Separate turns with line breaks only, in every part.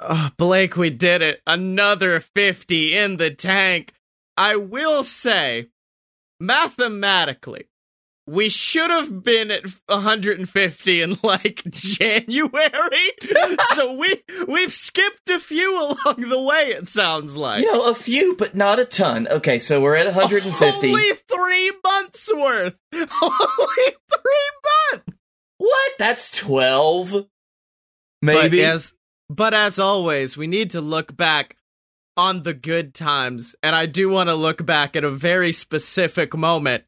Oh, Blake, we did it. Another 50 in the tank. I will say, mathematically, we should have been at 150 in like January. so we we've skipped a few along the way it sounds like.
You know, a few but not a ton. Okay, so we're at 150.
Only 3 months worth. Only 3 months.
What? That's 12. Maybe.
But as but as always, we need to look back on the good times, and I do want to look back at a very specific moment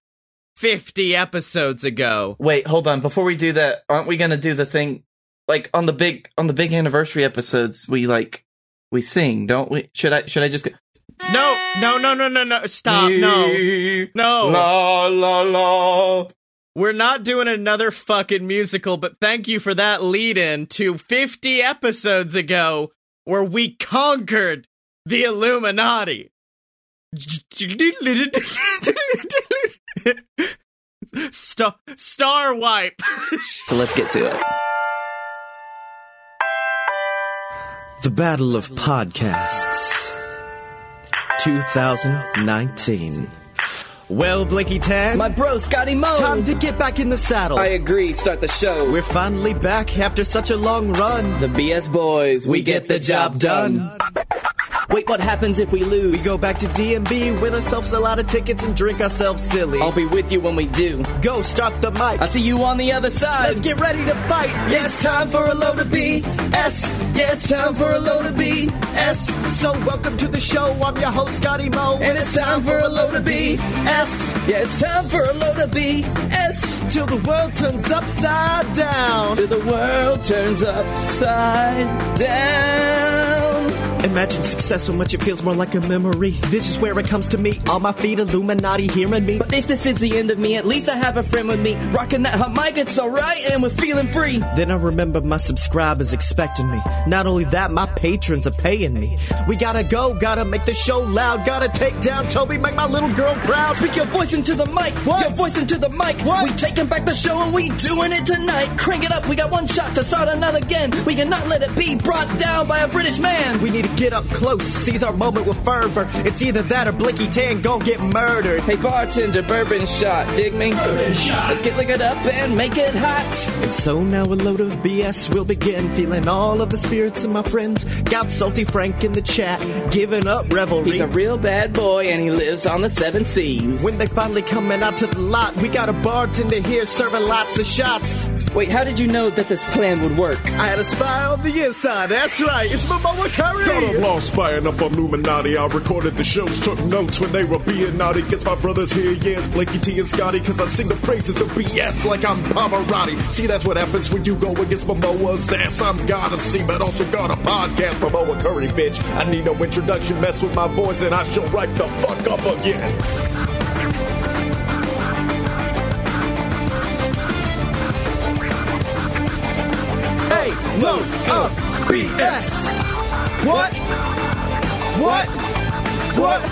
50 episodes ago.
Wait, hold on. Before we do that, aren't we going to do the thing like on the big on the big anniversary episodes we like we sing, don't we? Should I should I just go
No, no, no, no, no, no. Stop. No. No.
La la la.
We're not doing another fucking musical, but thank you for that lead in to 50 episodes ago where we conquered the Illuminati. Star, star wipe.
So let's get to it.
The Battle of Podcasts 2019. Well, Blinky Tan,
My bro, Scotty Mo.
time to get back in the saddle.
I agree. Start the show.
We're finally back after such a long run.
the BS boys. We, get, the job done. Wait, what happens if we lose?
We go back to DMB, win ourselves a lot of tickets, and drink ourselves silly.
I'll be with you when we do.
Go start the mic.
I see you on the other side.
Let's get ready to fight.
Yeah, it's time for a load of BS. Yeah, it's time for a load of BS.
So welcome to the show. I'm your host Scotty Mo.
And it's time for a load of Yeah, it's time for a load of BS.
till the world turns upside down.
Till the world turns upside down.
Imagine success so much it feels more like a memory. This is where it comes to me. On my feet, Illuminati hearing me.
But if this is the end of me, at least I have a friend with me. Rocking that hot mic, it's alright, and we're feeling free.
Then I remember my subscribers expecting me. Not only that, my patrons are paying me. We gotta go, gotta make the show loud, gotta take down Toby, make my little girl proud.
Speak your voice into the mic.
What?
Your voice into the mic.
What?
We taking back the show and we doing it tonight. Crank it up. We got one shot to start another again. We cannot let it be brought down by a British man.
We need get up close, seize our moment with fervor. It's either that or Blicky Tan gon' get murdered.
Hey bartender, bourbon shot. Dig me? Bourbon shot. Let's get liquored up and make it hot.
And so now a load of BS will begin. Feeling all of the spirits of my friends. Got Salty Frank in the chat, giving up revelry.
He's a real bad boy and he lives on the seven seas.
when they finally coming out to the lot, we got a bartender here serving lots of shots.
Wait, how did you know that this plan would work?
I had a spy on the inside, that's right, it's Momoa
Got long spying up Illuminati. I recorded the shows, took notes when they were being naughty. Guess my brothers here, yes, Blakey T and Scotty. Cause I sing the praises of BS like I'm Pavarotti. See, that's what happens when you go against Momoa's ass. I'm of C, but also got a podcast. Momoa Curry, bitch. I need no introduction. Mess with my voice and I shall right the fuck up again.
Load of BS! What? What? What?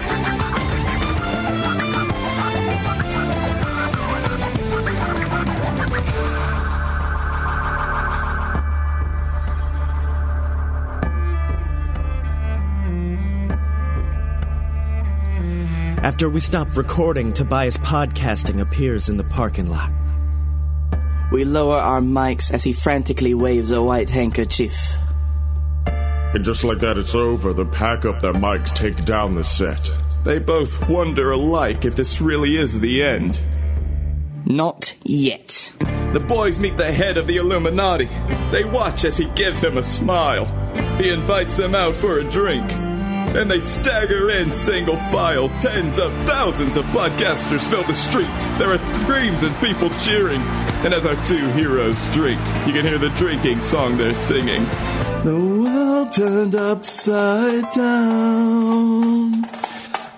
After we stop recording, Tobias Podcasting appears in the parking lot.
We lower our mics as he frantically waves a white handkerchief.
And just like that, it's over. They pack up their mics, take down the set.
They both wonder alike if this really is the end.
Not yet.
The boys meet the head of the Illuminati. They watch as he gives them a smile. He invites them out for a drink. And they stagger in single file. Tens of thousands of podcasters fill the streets. There are screams and people cheering. And as our two heroes drink, you can hear the drinking song they're singing. The world turned upside down.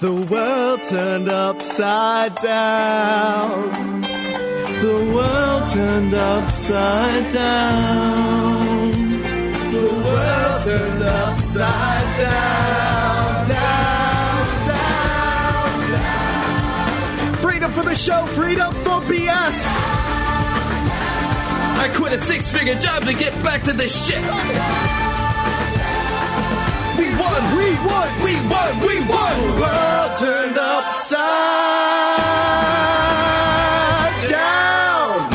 The world turned upside down.
The world turned upside down. The world turned upside down, down, down, down.
Freedom for the show, freedom for BS.
I quit a six figure job to get back to this shit.
Won, we won, we won. We won!
The world turned upside down.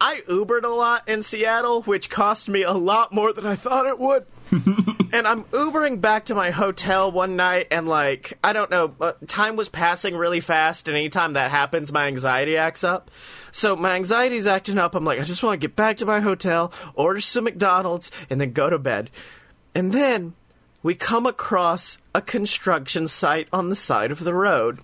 I Ubered a lot in Seattle, which cost me a lot more than I thought it would. and I'm Ubering back to my hotel one night, and like, I don't know, uh, time was passing really fast, and anytime that happens, my anxiety acts up. So my anxiety's acting up. I'm like, I just want to get back to my hotel, order some McDonald's, and then go to bed. And then we come across a construction site on the side of the road,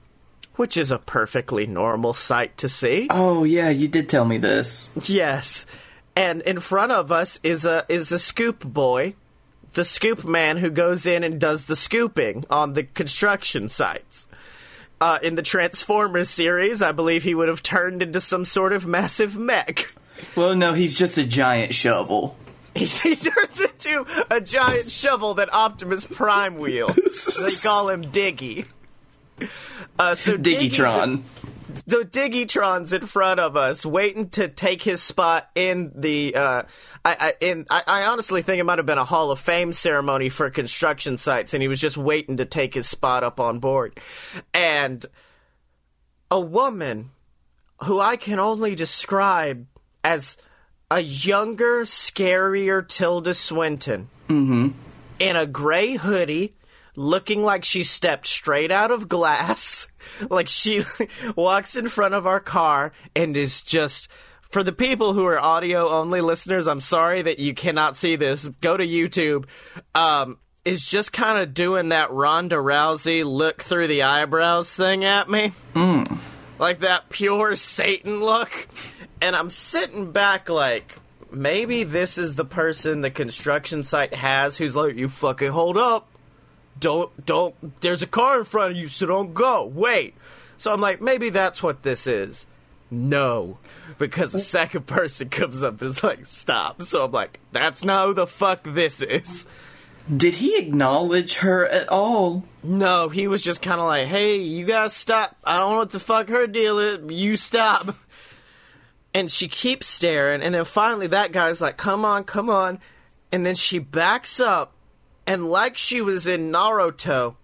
which is a perfectly normal sight to see.
Oh yeah, you did tell me this.
Yes. And in front of us is a is a scoop boy, the scoop man who goes in and does the scooping on the construction sites. Uh, in the Transformers series, I believe he would have turned into some sort of massive mech.
Well, no, he's just a giant shovel.
He, he turns into a giant shovel that Optimus Prime wields. they call him Diggy. Uh, so Diggy's-
Diggytron.
so Diggytron's in front of us, waiting to take his spot in the. Uh, I, I, in, I, I honestly think it might have been a Hall of Fame ceremony for construction sites, and he was just waiting to take his spot up on board. And a woman who I can only describe as a younger, scarier Tilda Swinton in a gray hoodie, looking like she stepped straight out of glass. like she walks in front of our car and is just. For the people who are audio only listeners, I'm sorry that you cannot see this. Go to YouTube. Um, is just kind of doing that Ronda Rousey look through the eyebrows thing at me. Like that pure Satan look. And I'm sitting back like, maybe this is the person the construction site has who's like, you fucking hold up. Don't don't there's a car in front of you so don't go. Wait. So i'm like maybe that's what this is. No. Because the second person comes up and is like stop. So i'm like that's not who the fuck this is.
Did he acknowledge her at all?
no he was just kind of like hey you guys stop. I don't know what the fuck her deal is you stop and she keeps staring and then finally that guy's like come on come on and then she backs up and like she was in naruto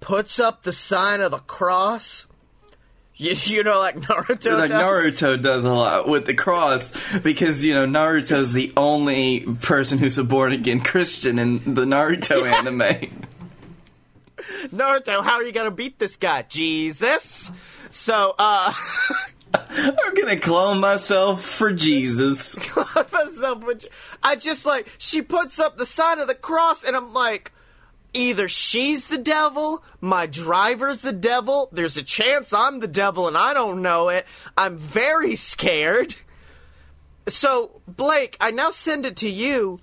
puts up the sign of the cross you, you know like naruto
Like
does?
Naruto does a lot with the cross because you know Naruto's the only person who's a born again Christian in the Naruto anime.
naruto how are you gonna beat this guy jesus so uh
I'm gonna clone myself for Jesus.
Clone myself which I just like she puts up the sign of the cross and I'm like either she's the devil, my driver's the devil, there's a chance I'm the devil and I don't know it. I'm very scared. So, Blake, I now send it to you.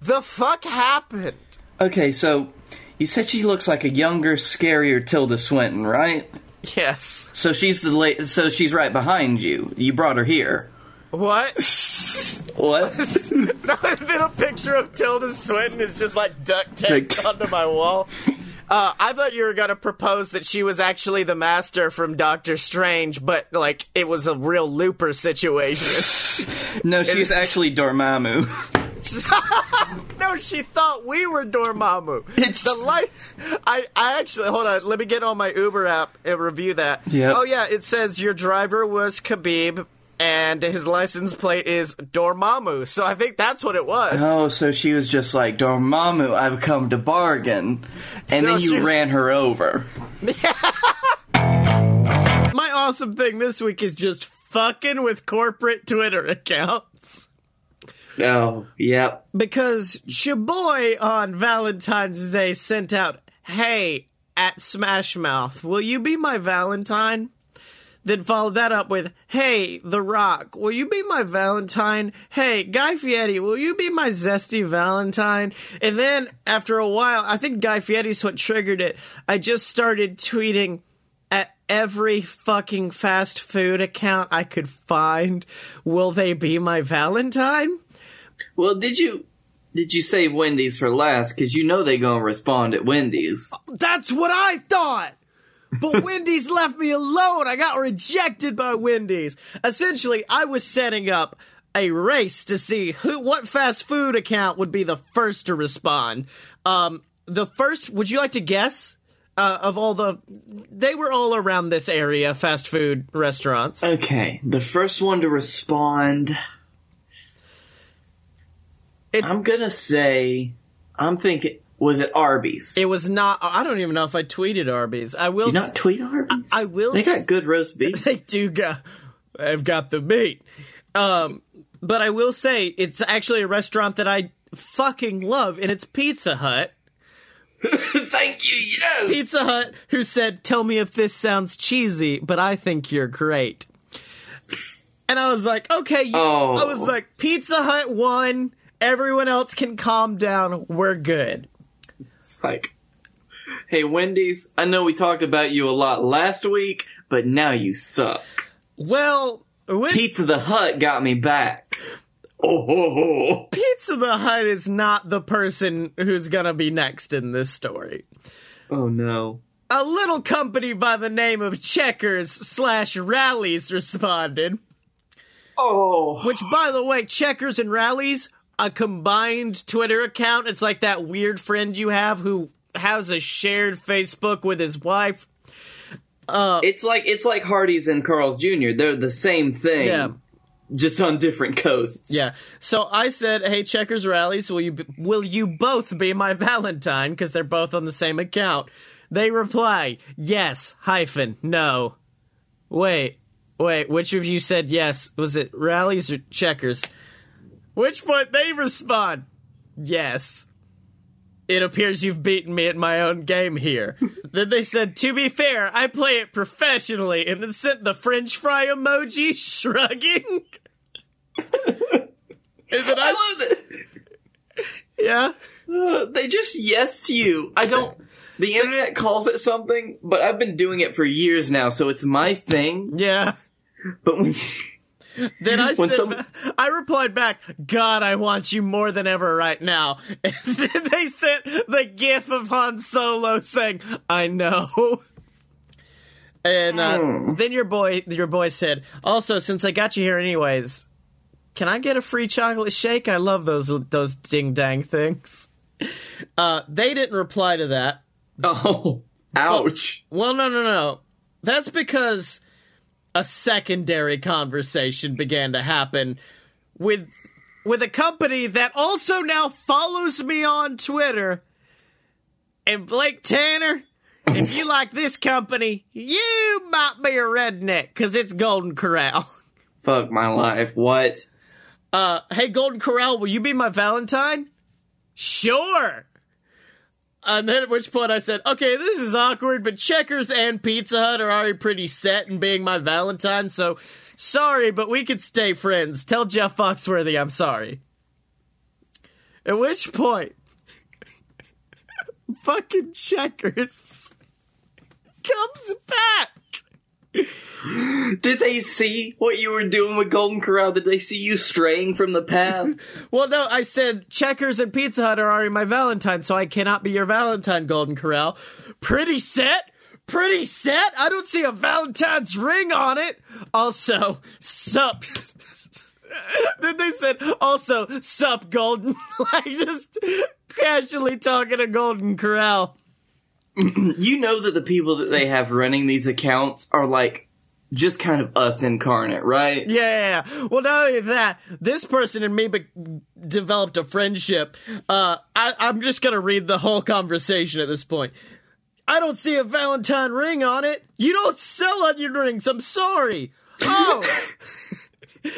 The fuck happened?
Okay, so you said she looks like a younger, scarier Tilda Swinton, right?
Yes.
So she's the la- so she's right behind you. You brought her here.
What?
What?
a picture of Tilda Swinton is just like duct taped onto my wall. Uh, I thought you were gonna propose that she was actually the master from Doctor Strange, but like it was a real looper situation.
no, she's actually Dormammu.
No, she thought we were Dormammu.
It's-
the light. I, I actually hold on. Let me get on my Uber app and review that.
Yep.
Oh yeah, it says your driver was Khabib. And his license plate is Dormammu, so I think that's what it was.
Oh, so she was just like Dormammu. I've come to bargain, and
No,
then you
she-
ran her over.
My awesome thing this week is just fucking with corporate Twitter accounts.
Oh, yep.
Because Shaboy on Valentine's Day sent out, Hey, at Smash Mouth, will you be my Valentine? Then followed that up with, Hey, The Rock, will you be my Valentine? Hey, Guy Fieri, will you be my zesty Valentine? And then after a while, I think Guy Fieri's what triggered it. I just started tweeting at every fucking fast food account I could find, Will they be my Valentine?
Well, did you did you save Wendy's for last? Because you know they gonna respond at Wendy's.
That's what I thought. But Wendy's left me alone. I got rejected by Wendy's. Essentially, I was setting up a race to see who what fast food account would be the first to respond. Um the first. Would you like to guess? Uh, of all the, they were all around this area, fast food restaurants.
Okay, the first one to respond.
It-
I'm gonna say, I'm thinking, was it Arby's?
It was not. I don't even know if I tweeted Arby's. I will.
you not tweet Arby's?
I- I will
They got good roast beef.
they do got they've got the meat. Um, but I will say it's actually a restaurant that I fucking love, and it's Pizza Hut.
Thank you. Yes.
Pizza Hut, who said, "Tell me if this sounds cheesy, but I think you're great." And I was like, "Okay." You,
Oh.
I was like, "Pizza Hut won. Everyone else can calm down. We're good."
It's like, hey Wendy's, I know we talked about you a lot last week, but now you suck.
Well, with
Pizza the Hut got me back. Oh, ho, ho.
Pizza the Hut is not the person who's gonna be next in this story.
oh no.
A little company by the name of Checkers slash Rally's responded.
Oh,
Which, by the way, Checkers and Rally's, a combined Twitter account. It's like that weird friend you have who has a shared Facebook with his wife.
Uh, it's like it's like Hardee's and Carl's Jr. They're the same thing,
Yeah.
just on different coasts.
Yeah. So I said, "Hey, Checkers Rally's, will you be, will you both be my Valentine? Because they're both on the same account." They reply, "Yes." Hyphen no. Wait, wait. Which of you said yes? Was it Rally's or Checkers? Which point they respond, "Yes." It appears you've beaten me at my own game here. then they said, to be fair, I play it professionally, and then sent the French fry emoji shrugging. and then I,
I love that.
yeah.
Uh, they just yes to you. I don't. The internet calls it something, but I've been doing it for years now, so it's my thing.
Yeah.
But when
Then I said,
some-
I replied back, God, I want you more than ever right now. And then they sent the gif of Han Solo saying, I know. And uh,
Hmm.
then your boy, your boy said, also, since I got you here anyways, can I get a free chocolate shake? I love those those ding dang things. Uh, they didn't reply to that.
oh, ouch.
Well, no, no, no. That's because a secondary conversation began to happen with with a company that also now follows me on Twitter. And Blake Tanner, if you like this company, you might be a redneck because it's Golden Corral.
Fuck my life. What?
Uh, hey, Golden Corral, will you be my Valentine? Sure. And then at which point I said, okay, this is awkward, but Checkers and Pizza Hut are already pretty set in being my Valentine, so sorry, but we could stay friends. Tell Jeff Foxworthy I'm sorry. At which point, fucking Checkers comes back.
Did they see what you were doing with Golden Corral? Did they see you straying from the path?
Well, no, I said Checkers and Pizza Hut are already my Valentine, so I cannot be your Valentine, Golden Corral. Pretty set? Pretty set? I don't see a Valentine's ring on it. Also, sup. then they said, also, sup, Golden. like, just casually talking to Golden Corral.
you know that the people that they have running these accounts are like just kind of us incarnate, right?
Yeah. Well, not only that, this person and me be- developed a friendship. Uh, I- I'm just gonna read the whole conversation at this point. I don't see a Valentine ring on it. You don't sell onion rings. I'm sorry. Oh.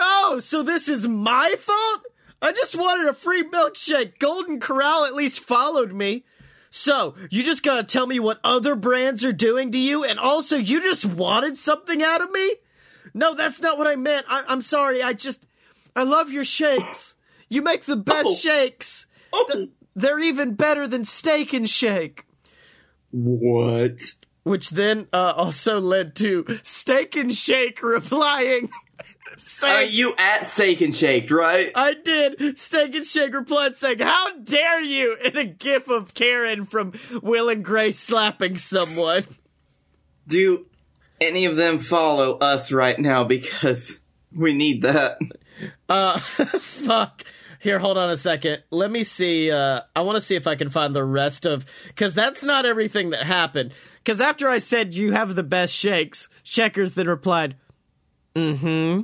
oh, so this is my fault? I just wanted a free milkshake. Golden Corral at least followed me. So, you just gotta tell me what other brands are doing to you, and also you just wanted something out of me? No, that's not what I meant. I- I'm sorry. I just. I love your shakes. You make the best
Oh.
shakes.
Oh,
They're even better than Steak and Shake.
what?
Which then uh, also led to Steak and Shake replying,
Are
saying,
you at Steak and Shake, right?
I did. Steak and Shake replied saying, How dare you? in a gif of Karen from Will and Grace slapping someone.
Do any of them follow us right now because we need that?
Uh, fuck. Here, hold on a second. Let me see. Uh, I want to see if I can find the rest of because that's not everything that happened. Because after I said you have the best shakes, Checkers then replied, "Mm-hmm.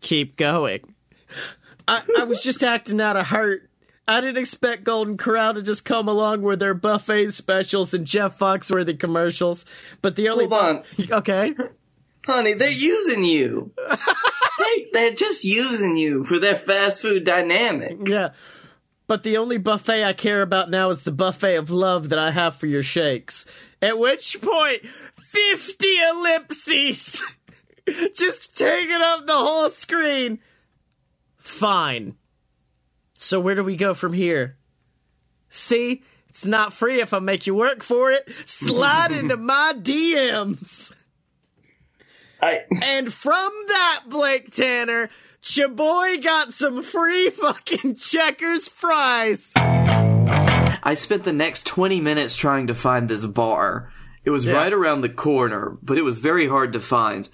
Keep going." I, I was just acting out of hurt. I didn't expect Golden Corral to just come along with their buffet specials and Jeff Foxworthy commercials. But the only
Hold on.
okay,
Honey, they're using you. they, they're just using you for their fast food dynamic.
Yeah. But the only buffet I care about now is the buffet of love that I have for your shakes. At which point, 50 ellipses! Just taking up the whole screen. Fine. So where do we go from here? See? It's not free if I make you work for it. Slide into my DMs.
I,
And from that, Blake Tanner, Chaboy got some free fucking checkers fries.
I spent the next 20 minutes trying to find this bar. It was right around the corner, but it was very hard to find.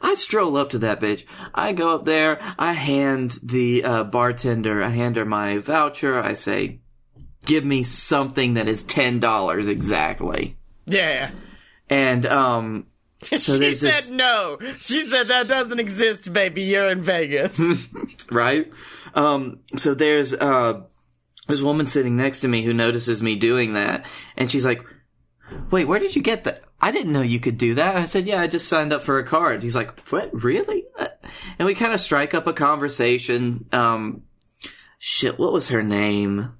I stroll up to that bitch. I go up there. I hand the uh, bartender, I hand her my voucher. I say, give me something that is $10 exactly.
Yeah.
And, um, so
she
there's
said
this,
no. She said that doesn't exist, baby. You're in Vegas.
right? Um, so there's, uh, this woman sitting next to me who notices me doing that, and she's like, wait, where did you get that? I didn't know you could do that. I said, yeah, I just signed up for a card. He's like, what, really? And we kind of strike up a conversation. Um, shit, what was her name?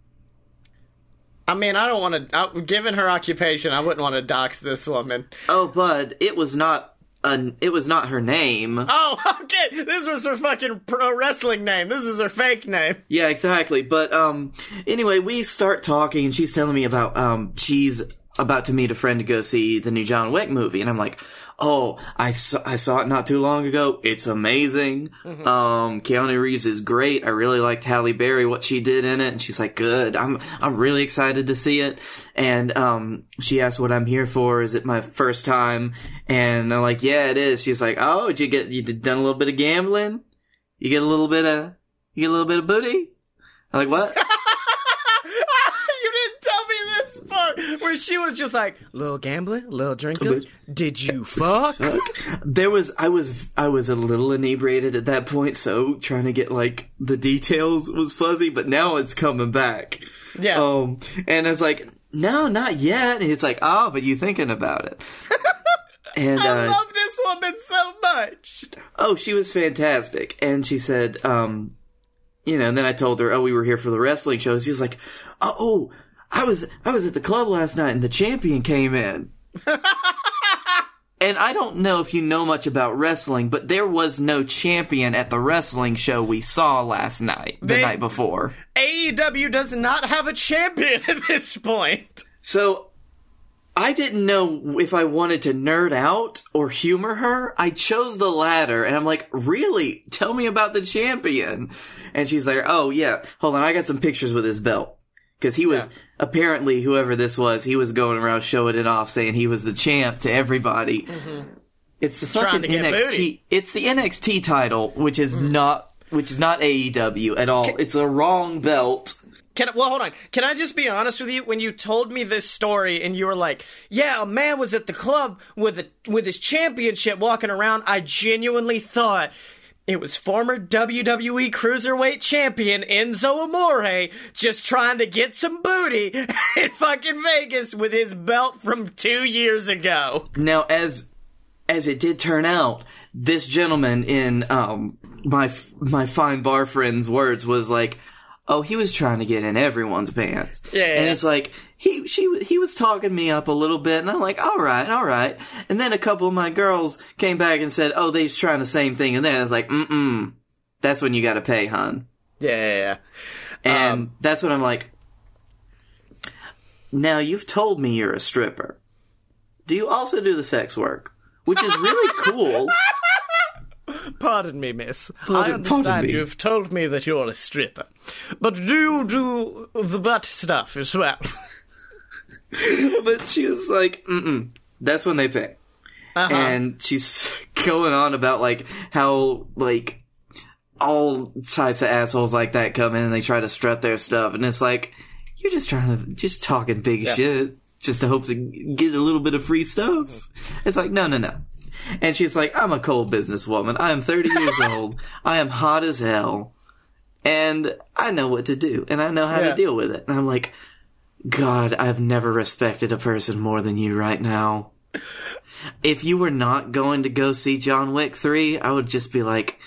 I mean, I don't want to. Given her occupation, I wouldn't want to dox this woman.
Oh, bud, it was not, an, it was not her name.
Oh, okay. This was her fucking pro wrestling name. This is her fake name.
Yeah, exactly. But um anyway, we start talking and she's telling me about um she's about to meet a friend to go see the new John Wick movie and I'm like, "Oh, I saw, I saw it not too long ago. It's amazing. Um Keanu Reeves is great. I really liked Halle Berry what she did in it." And she's like, "Good. I'm I'm really excited to see it." And um she asked what I'm here for. Is it my first time? And I'm like, "Yeah, it is." She's like, "Oh, did you get you did done a little bit of gambling? You get a little bit of you get a little bit of booty?" I'm like, "What?"
you didn't tell me this part where she was just like, little gambling, little drinking. Did you fuck?
there was I was I was a little inebriated at that point, so trying to get like the details was fuzzy, but now it's coming back.
Yeah.
Um and I was like, no, not yet. And he's like, oh, but you thinking about it. and
I
uh,
love this woman so much.
oh, she was fantastic. And she said, um, you know, and then I told her, oh, we were here for the wrestling shows. He was like, oh, I was, I was at the club last night and the champion came in. and I don't know if you know much about wrestling, but there was no champion at the wrestling show we saw last night, the
They-
night before.
AEW does not have a champion at this point.
So I didn't know if I wanted to nerd out or humor her. I chose the latter and I'm like, really? Tell me about the champion. And she's like, oh yeah, hold on. I got some pictures with his belt. Cause he was, apparently whoever this was, he was going around showing it off saying he was the champ to everybody. Mm-hmm. It's the
Trying
fucking NXT,
booty.
it's the NXT title, which is mm-hmm. not, which is not AEW at all. It's a wrong belt.
Can well, hold on. Can I just be honest with you? When you told me this story and you were like, "Yeah, a man was at the club with a with his championship walking around," I genuinely thought it was former WWE Cruiserweight Champion Enzo Amore just trying to get some booty in fucking Vegas with his belt from two years ago.
Now, as as it did turn out, this gentleman in um my my fine bar friend's words was like, "Oh, he was trying to get in everyone's pants."
Yeah,
and it's like he she he was talking me up a little bit, and I'm like, "All right, all right." And then a couple of my girls came back and said, "Oh, they's trying the same thing," and then I was like, "Mm mm." That's when you got to pay, hun.
Yeah, yeah, yeah.
And
Um,
that's when I'm like, now you've told me you're a stripper. Do you also do the sex work? Which is really cool.
Pardon me, miss. I understand
pardon
you've told me that you're a stripper. But do you do the butt stuff as well?
but she was like, mm-mm. That's when they pay.
Uh-huh.
And she's going on about like how like all types of assholes like that come in and they try to strut their stuff, and it's like you're just trying to just talking big shit just to hope to get a little bit of free stuff. It's like no, no, no. And she's like, I'm a cold businesswoman. I am 30 years old. I am hot as hell. And I know what to do. And I know how
Yeah.
to deal with it. And I'm like, God, I've never respected a person more than you right now. If you were not going to go see John Wick 3, I would just be like,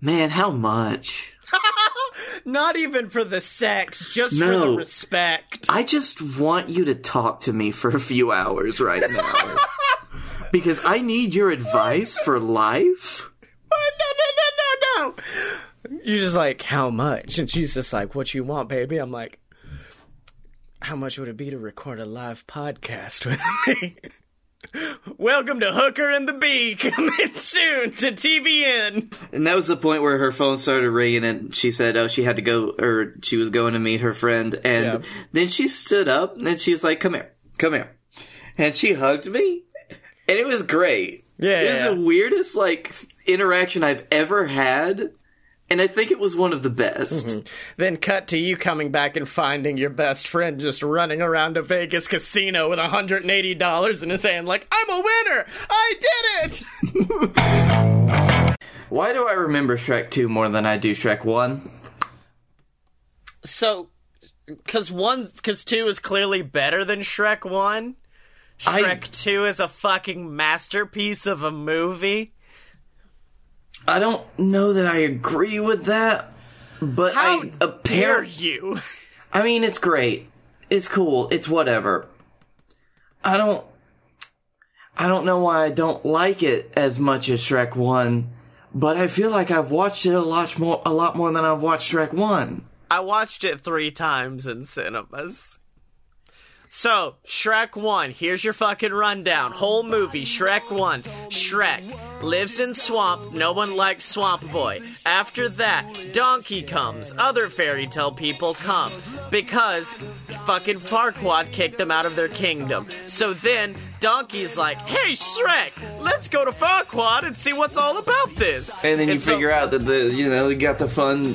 man, how much?
Not even for the sex, just for the respect.
I just want you to talk to me for a few hours right now. because I need your advice for life.
no, no, no, no, no. You're just like, how much? And she's just like, what you want, baby? I'm like, how much would it be to record a live podcast with me? Welcome to Hooker and the Bee, coming soon to TBN.
And that was the point where her phone started ringing and she said, oh, she had to go, or she was going to meet her friend. And
Yeah.
then she stood up and she's like, come here, come here. And she hugged me. And it was great.
Yeah,
It was
yeah.
the weirdest, like, interaction I've ever had. And I think it was one of the best.
Mm-hmm. Then cut to you coming back and finding your best friend just running around a Vegas casino with $180 in his hand, like, I'm a winner! I did it!
Why do I remember Shrek 2 more than I do Shrek 1?
So, because one, because two is clearly better than Shrek one.
I-
Shrek two is a fucking masterpiece of a movie.
I don't know that I agree with that, but
How
I
dare
apparently
you?
I mean, it's great. It's cool. It's whatever. I don't. I don't know why I don't like it as much as Shrek One, but I feel like I've watched it a lot more, a lot more than I've watched Shrek One.
I watched it three times in cinemas. So, Shrek 1, here's your fucking rundown. Whole movie, Shrek 1. Shrek lives in swamp, no one likes Swamp Boy. After that, Donkey comes, other fairy tale people come. Because fucking Farquaad kicked them out of their kingdom. So then, Donkey's like, hey Shrek, let's go to Farquaad and see what's all about this.
And then you
so-
figure out that the you know you got the fun,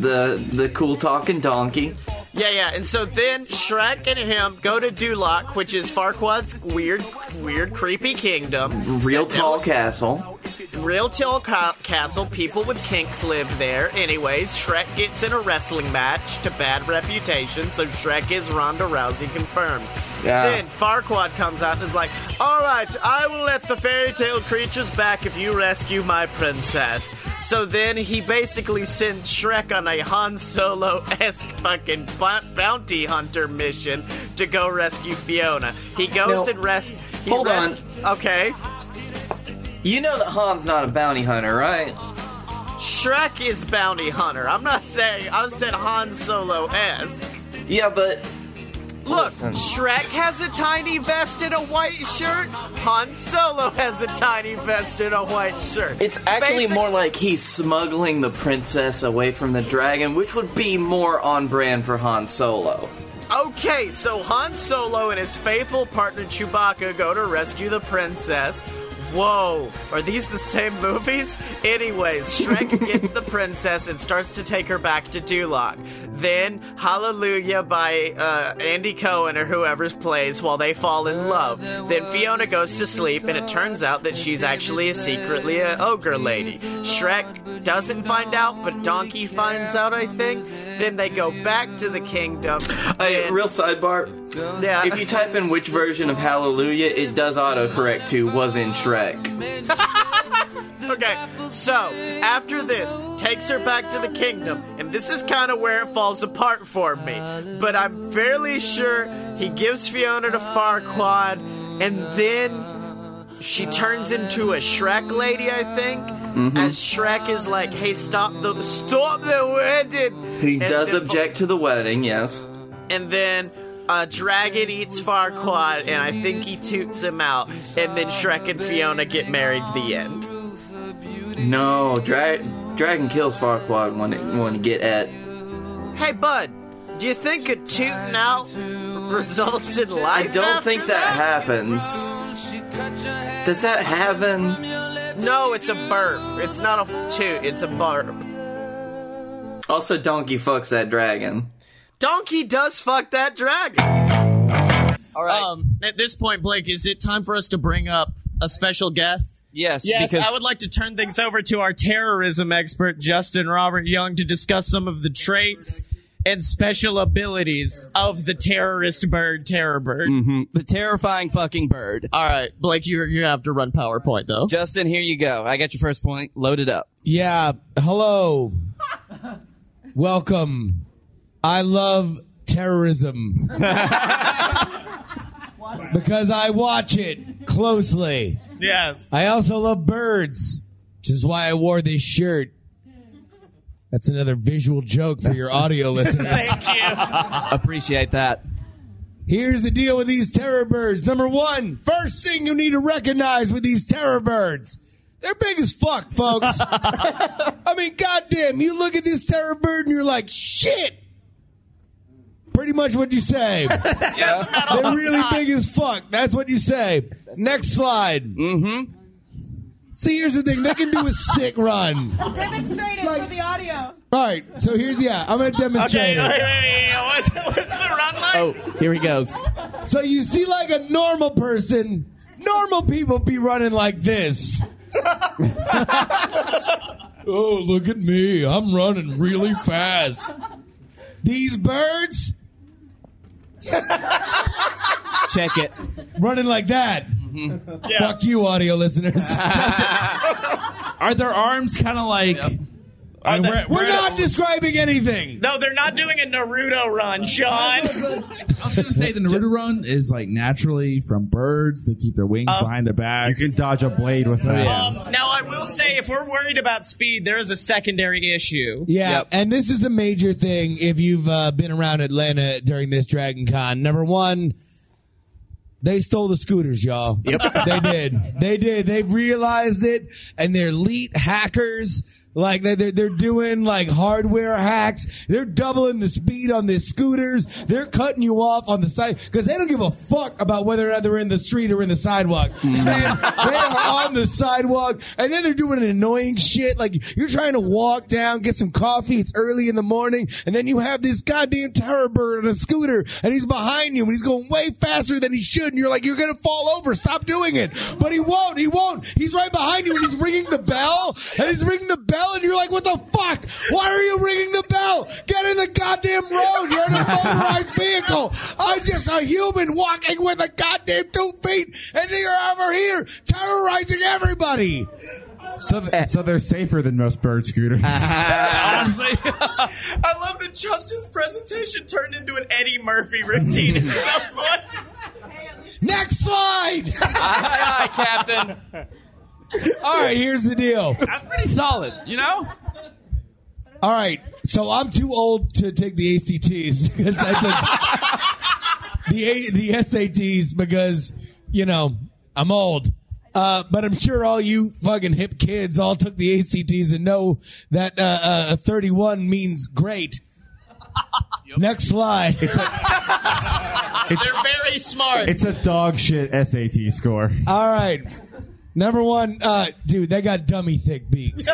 the the cool talking donkey.
Yeah, yeah. And so then Shrek and him go to Duloc, which is Farquaad's weird, weird, creepy kingdom.
Real tall castle.
Real tall ca- castle. People with kinks live there. Anyways, Shrek gets in a wrestling match to bad reputation, so Shrek is Ronda Rousey confirmed.
Yeah.
Then Farquaad comes out and is like, All right, I will let the fairy tale creatures back if you rescue my princess. So then he basically sends Shrek on a Han Solo esque fucking bou- bounty hunter mission to go rescue Fiona. He goes
Now,
and res. he
hold
res- Okay.
You know that Han's not a bounty hunter, right?
Shrek is bounty hunter. I'm not saying I said Han Solo esque.
Yeah, but
Look. Shrek has a tiny vest and a white shirt. Han Solo has a tiny vest and a white shirt.
It's actually
Basic-
more like he's smuggling the princess away from the dragon, which would be more on brand for Han Solo.
Okay, so Han Solo and his faithful partner Chewbacca go to rescue the princess. Whoa, are these the same movies? Anyways, Shrek gets the princess and starts to take her back to Duloc. Then, Hallelujah by uh, Andy Cohen or whoever's plays while they fall in love. Then Fiona goes to sleep, and it turns out that she's actually a secretly an ogre lady. Shrek doesn't find out, but Donkey finds out, I think. Then they go back to the kingdom.
Hey, real sidebar.
yeah.
If you type in which version of Hallelujah, it does autocorrect to was in Shrek.
Okay, so after this, takes her back to the kingdom, and this is kind of where it falls apart for me. But I'm fairly sure he gives Fiona to Farquaad, and then she turns into a Shrek lady, I think. Mm-hmm. As Shrek is like, "Hey, stop the stop the wedding."
He
And
does object to the wedding, yes.
and then a dragon eats Farquaad, and I think he toots him out, and then Shrek and Fiona get married. At the end.
No, dra- Dragon kills Farquaad when it, when you get at.
Hey, bud, do you think a tooting out results in life?
I
don't
think that happens. Does that happen?
No, it's a burp. It's not a toot. It's a burp.
Also, Donkey fucks that dragon.
Donkey does fuck that dragon.
All right. Um, at this point, Blake, is it time for us to bring up a special guest?
Yes,
Yes,
because
I would like to turn things over to our terrorism expert, Justin Robert Young, to discuss some of the traits and special abilities of the terrorist bird, Terror Bird.
Mhm. the terrifying fucking bird.
All right, Blake, you you have to run PowerPoint though.
Justin, here you go. I got your first point. Load it up.
Yeah. Hello. Welcome. I love terrorism. because I watch it closely.
Yes.
I also love birds, which is why I wore this shirt. That's another visual joke for your audio listeners.
Thank you.
Appreciate that.
Here's the deal with these terror birds. Number one, first thing you need to recognize with these terror birds. They're big as fuck, folks. I mean, goddamn, you look at this terror bird and you're like, shit. Pretty much what you say. They're really big as fuck. That's what you say. Next slide.
Mm-hmm.
See, here's the thing. They can do a sick run.
Demonstrate it for the audio.
All right. So here's, yeah, I'm going to demonstrate
Okay, wait, wait, wait, what's, what's the run like?
Oh, here he goes.
So you see, like a normal person, normal people be running like this. oh, look at me. I'm running really fast. These birds
Check it.
running like that. Fuck you, audio listeners.
Are their arms kind of like? I mean,
they-
where-
We're
where-
not describing anything.
No, they're not doing a Naruto run, Sean.
I was going to say the Naruto run is like naturally from birds. They keep their wings behind their backs.
You can dodge a blade with that.
Um, now, I will say, if we're worried about speed, there is a secondary issue.
Yeah, and this is a major thing if you've uh, been around Atlanta during this Dragon Con. Number one, they stole the scooters, y'all. Yep. they did. They did. They've realized it, and they're elite hackers. Like they- they're they're doing like hardware hacks. They're doubling the speed on their scooters. They're cutting you off on the side because they don't give a fuck about whether or not they're in the street or in the sidewalk. Mm. Man, they are on the sidewalk, and then they're doing annoying shit. Like you're trying to walk down, get some coffee. It's early in the morning, and then you have this goddamn terror bird on a scooter, and he's behind you, and he's going way faster than he should, and you're like, you're gonna fall over. Stop doing it, but he won't. He won't. He's right behind you, and he's ringing the bell, and he's ringing the bell, and you're like, what the fuck? Why are you ringing the bell? Get in the goddamn road. You're in a motorized vehicle. I'm just a human walking with a goddamn two feet, and you're over here terrorizing everybody.
So, th- so they're safer than most bird scooters.
I love that Justin's presentation turned into an Eddie Murphy routine. It's so funny.
Next slide.
Aye, aye, Captain.
All right, here's the deal.
That's pretty solid, you know.
All right, so I'm too old to take the ACTs because the A- the SATs because you know I'm old. Uh, but I'm sure all you fucking hip kids all took the ACTs and know that uh, uh, 31 means great. Next slide.
They're very smart.
it's a dog shit SAT score.
All right. Number one, uh, dude, they got dummy thick beaks.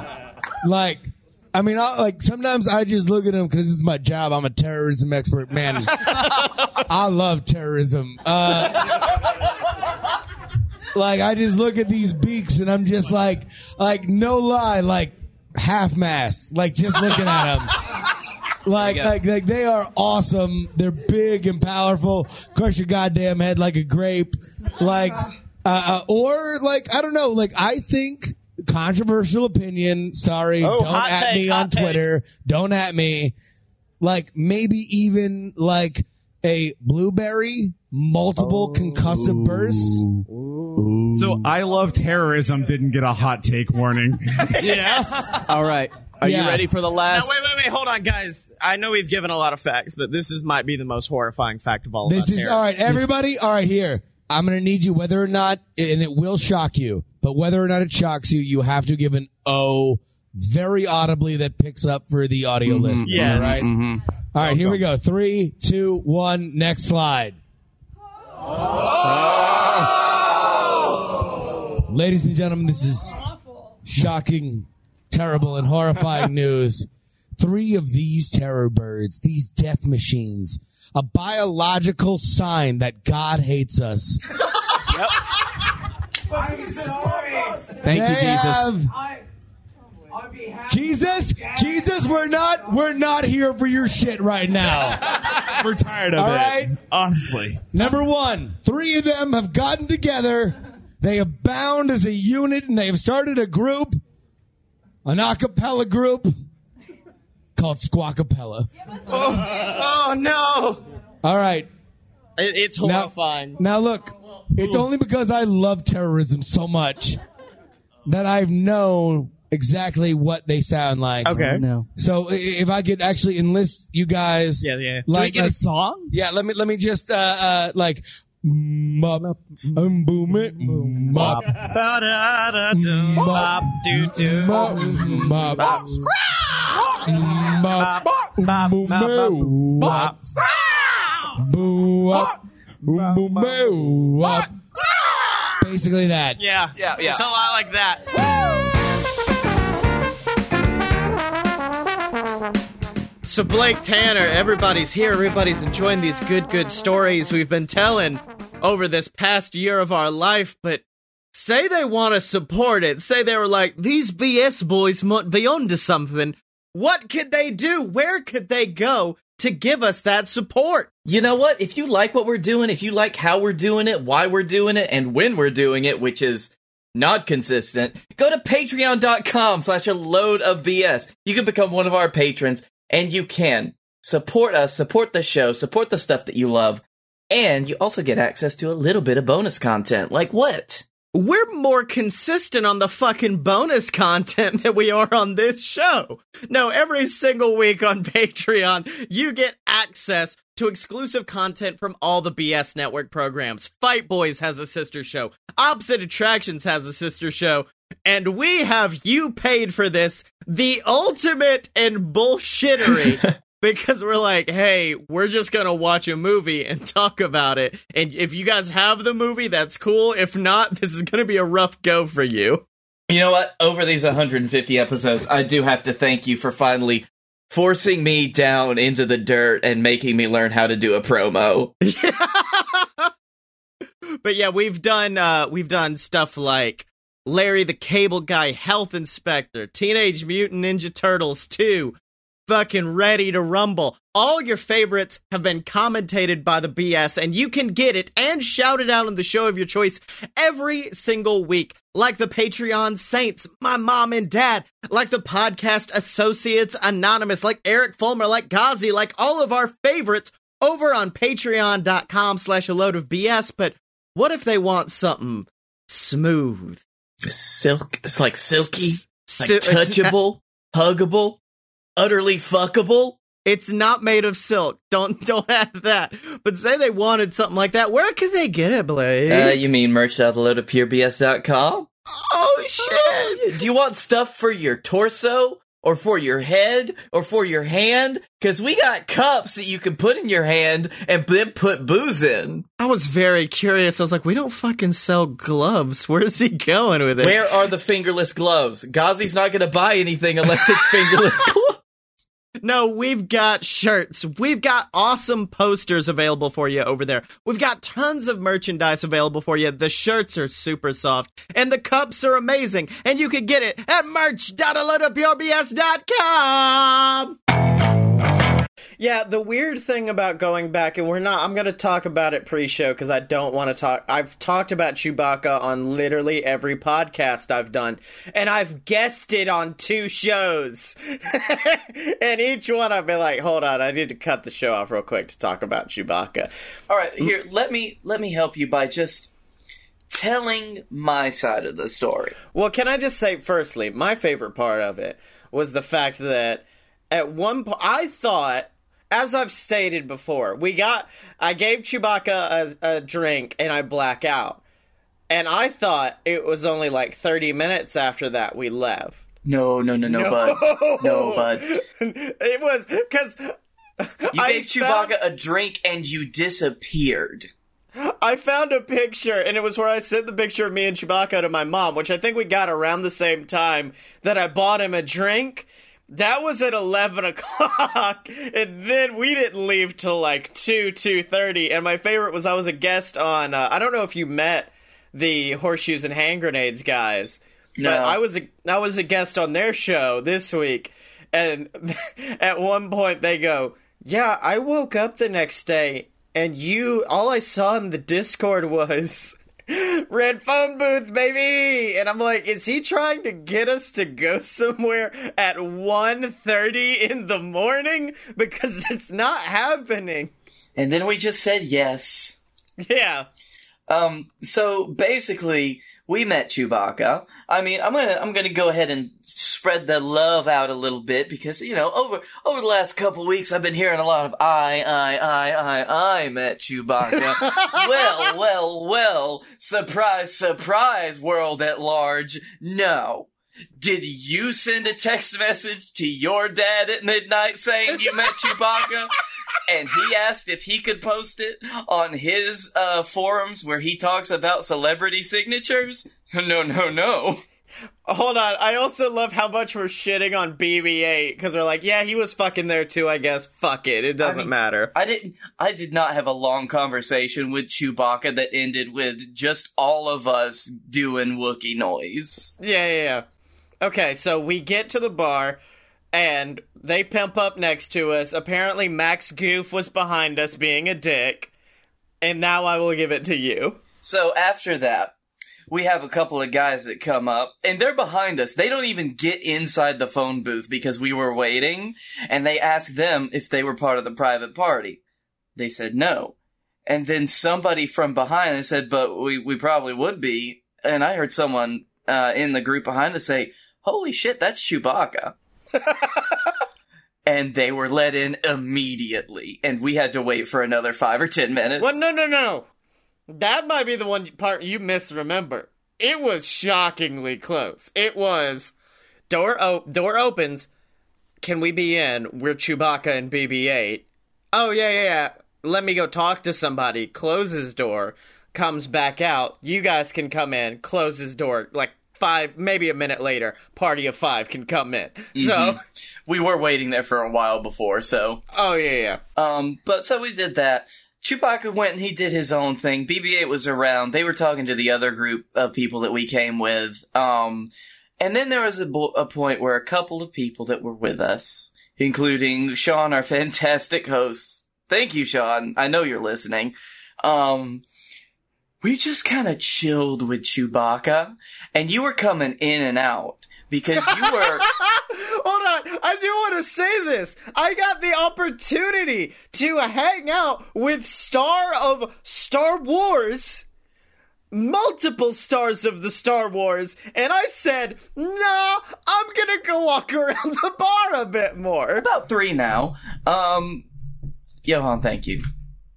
like, I mean, I, like sometimes I just look at them because it's my job. I'm a terrorism expert, man. I love terrorism. Uh, like, I just look at these beaks and I'm just like, like, no lie, like half mast, like just looking at them. Like, like, like they are awesome. They're big and powerful. Crush your goddamn head like a grape. Like, uh, uh, or like, I don't know. Like, I think controversial opinion. Sorry,
Oh,
don't at
take,
me
hot
on
take.
Twitter. Don't at me. Like, maybe even like a blueberry multiple concussive bursts.
So I love terrorism didn't get a hot take warning.
yeah.
All right. Are you ready for the
Now,
last?
wait, wait, wait. Hold on, guys. I know we've given a lot of facts, but this is might be the most horrifying fact of all
This
about
is
terror.
all right, everybody. All right, here. I'm going to need you, whether or not, and it will shock you, but whether or not it shocks you, you have to give an O very audibly that picks up for the audio list.
Yes.
All right.
Mm-hmm.
All right, here we go. Three, two, one. Next slide. Ladies and gentlemen, this is shocking, terrible, and horrifying news. Three of these terror birds, these death machines, a biological sign that God hates us.
Thank you, Jesus.
have- Jesus, Jesus, we're not, we're not here for your shit right now.
We're tired of
All
it.
right.
Honestly.
Number one, three of them have gotten together. They have bound as a unit and they have started a group, an a cappella group called Squawkapella.
Oh no!
All right.
It, it's
Now-
horrifying.
Now look, it's only because I love terrorism so much that I've known exactly what they sound like.
Okay.
No.
So i- if I could actually enlist you guys,
Yeah, yeah.
like
Can we get a
a-
song?
Yeah, let me let me just uh uh like mop. Um boom it. Mop.
Bop, doo doo.
mop. Mop mop boom boom mop boom up boom boom boom mop basically that.
Yeah,
Yeah, yeah.
It's a lot like that. So Blake Tanner, everybody's here. Everybody's enjoying these good, good stories we've been telling over this past year of our life. But say they want to support it. Say they were like, these BS boys might be onto something. What could they do? Where could they go to give us that support?
You know what? If you like what we're doing, if you like how we're doing it, why we're doing it, and when we're doing it, which is not consistent, go to patreon.com slash a load of BS. You can become one of our patrons and you can support us, support the show, support the stuff that you love. And you also get access to a little bit of bonus content. Like what?
We're more consistent on the fucking bonus content than we are on this show. No, every single week on Patreon, you get access to exclusive content from all the BS network programs. Fight Boys has a sister show. Opposite Attractions has a sister show. And we have you paid for this, the ultimate in bullshittery. because we're like, hey, we're just gonna watch a movie and talk about it. And if you guys have the movie, that's cool. If not, this is gonna be a rough go for you.
You know what? Over these 150 episodes, I do have to thank you for finally forcing me down into the dirt and making me learn how to do a promo.
but yeah, we've done uh we've done stuff like Larry the Cable Guy Health Inspector, Teenage Mutant Ninja Turtles 2, fucking Ready to Rumble. All your favorites have been commentated by the BS, and you can get it and shout it out on the show of your choice every single week. Like the Patreon Saints, my mom and dad, like the podcast Associates Anonymous, like Eric Fulmer, like Ghazi, like all of our favorites over on patreon.com slash a load of BS. But what if they want something smooth?
Silk, it's like silky, like
Si- it's-
touchable, huggable, utterly fuckable.
It's not made of silk. Don't don't add that. But say they wanted something like that. Where could they get it, Blake?
Uh, you mean merch out the load of purebs.com?
oh shit!
Do you want stuff for your torso? Or for your head? Or for your hand? Cause we got cups that you can put in your hand and then put booze in.
I was very curious. I was like, we don't fucking sell gloves. Where's he going with it?
Where are the fingerless gloves? Ghazi's not gonna buy anything unless it's fingerless gloves.
No, we've got shirts. We've got awesome posters available for you over there. We've got tons of merchandise available for you. The shirts are super soft, and the cups are amazing. And you can get it at merch.aloadofpurebs.com. Yeah, the weird thing about going back, and we're not, I'm going to talk about it pre show because I don't want to talk. I've talked about Chewbacca on literally every podcast I've done, and I've guessed it on two shows. and each one I've been like, hold on, I need to cut the show off real quick to talk about Chewbacca.
All right, here, let me let me help you by just telling my side of the story.
Well, can I just say, firstly, my favorite part of it was the fact that at one point, I thought, as I've stated before, we got, I gave Chewbacca a, a drink and I black out. And I thought it was only like 30 minutes after that we left.
No, no, no, no, bud. No, bud.
it was, because.
You gave Chewbacca a drink and you disappeared.
I found a picture, and it was where I sent the picture of me and Chewbacca to my mom, which I think we got around the same time that I bought him a drink. That was at eleven o'clock, and then we didn't leave till like two two thirty. And my favorite was I was a guest on. Uh, I don't know if you met the horseshoes and hand grenades guys.
No.
But I was a I was a guest on their show this week, and at one point they go, "Yeah, I woke up the next day, and you all I saw in the Discord was." Red phone booth, baby! And I'm like, is he trying to get us to go somewhere at 1.30 in the morning? Because it's not happening.
And then we just said yes.
Yeah.
Um, so basically, we met Chewbacca. I mean, I'm gonna I'm gonna go ahead and spread the love out a little bit because you know over over the last couple weeks I've been hearing a lot of I I I I I met Chewbacca. well, well, well. Surprise, surprise, world at large. No. Did you send a text message to your dad at midnight saying you met Chewbacca? and he asked if he could post it on his uh, forums where he talks about celebrity signatures? No, no, no.
Hold on. I also love how much we're shitting on BB-8 because we're like, yeah, he was fucking there too. I guess. Fuck it. It doesn't
I mean,
matter.
I didn't. I did not have a long conversation with Chewbacca that ended with just all of us doing Wookie noise.
Yeah, yeah, yeah. Okay, so we get to the bar and they pimp up next to us. Apparently, Max Goof was behind us being a dick. And now I will give it to you.
So after that, we have a couple of guys that come up and they're behind us. They don't even get inside the phone booth because we were waiting and they asked them if they were part of the private party. They said no. And then somebody from behind them said, but we, we probably would be. And I heard someone uh, in the group behind us say, holy shit, that's Chewbacca. and they were let in immediately. And we had to wait for another five or ten minutes.
Well, no, no, no. That might be the one part you misremember. It was shockingly close. It was door o- door opens. Can we be in? We're Chewbacca and BB-8. Oh yeah, yeah, yeah. Let me go talk to somebody. Closes door. Comes back out. You guys can come in. Closes door. Like five, maybe a minute later, party of five can come in. So
Mhm. we were waiting there for a while before, so
Oh yeah, yeah.
Um, but so we did that. Chewbacca went and he did his own thing. BB-8 was around. They were talking to the other group of people that we came with. Um, and then there was a, bo- a point where a couple of people that were with us, including Sean, our fantastic host. Thank you, Sean. I know you're listening. Um, we just kind of chilled with Chewbacca, and you were coming in and out because you were.
Hold on, I do want to say this. I got the opportunity to hang out with star of Star Wars, multiple stars of the Star Wars, and I said, "Nah, I'm gonna go walk around the bar a bit more."
About three now. Um, Johan, thank you.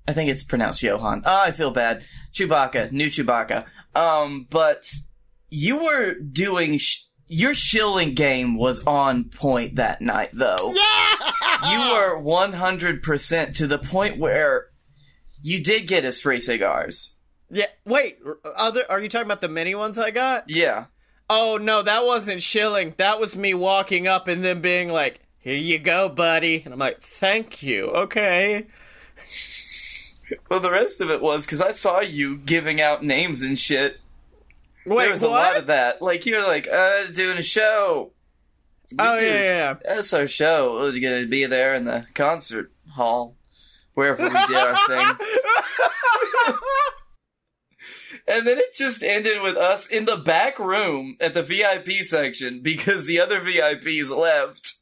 I think it's pronounced Johan. Oh, I feel bad. Chewbacca, new Chewbacca. Um, but you were doing. Sh- your shilling game was on point that night, though.
Yeah!
You were 100% to the point where you did get us free cigars.
Yeah. Wait, other? Are you talking about the mini ones I got?
Yeah.
Oh no, that wasn't shilling. That was me walking up and then being like, "Here you go, buddy," and I'm like, "Thank you." Okay.
Well, the rest of it was because I saw you giving out names and shit.
Wait,
there was a lot of that. Like you're like, uh, doing a show. We
Oh,
do-
yeah, yeah, yeah.
That's our show. We're gonna be there in the concert hall, wherever we did our thing. And then it just ended with us in the back room at the VIP section because the other VIPs left.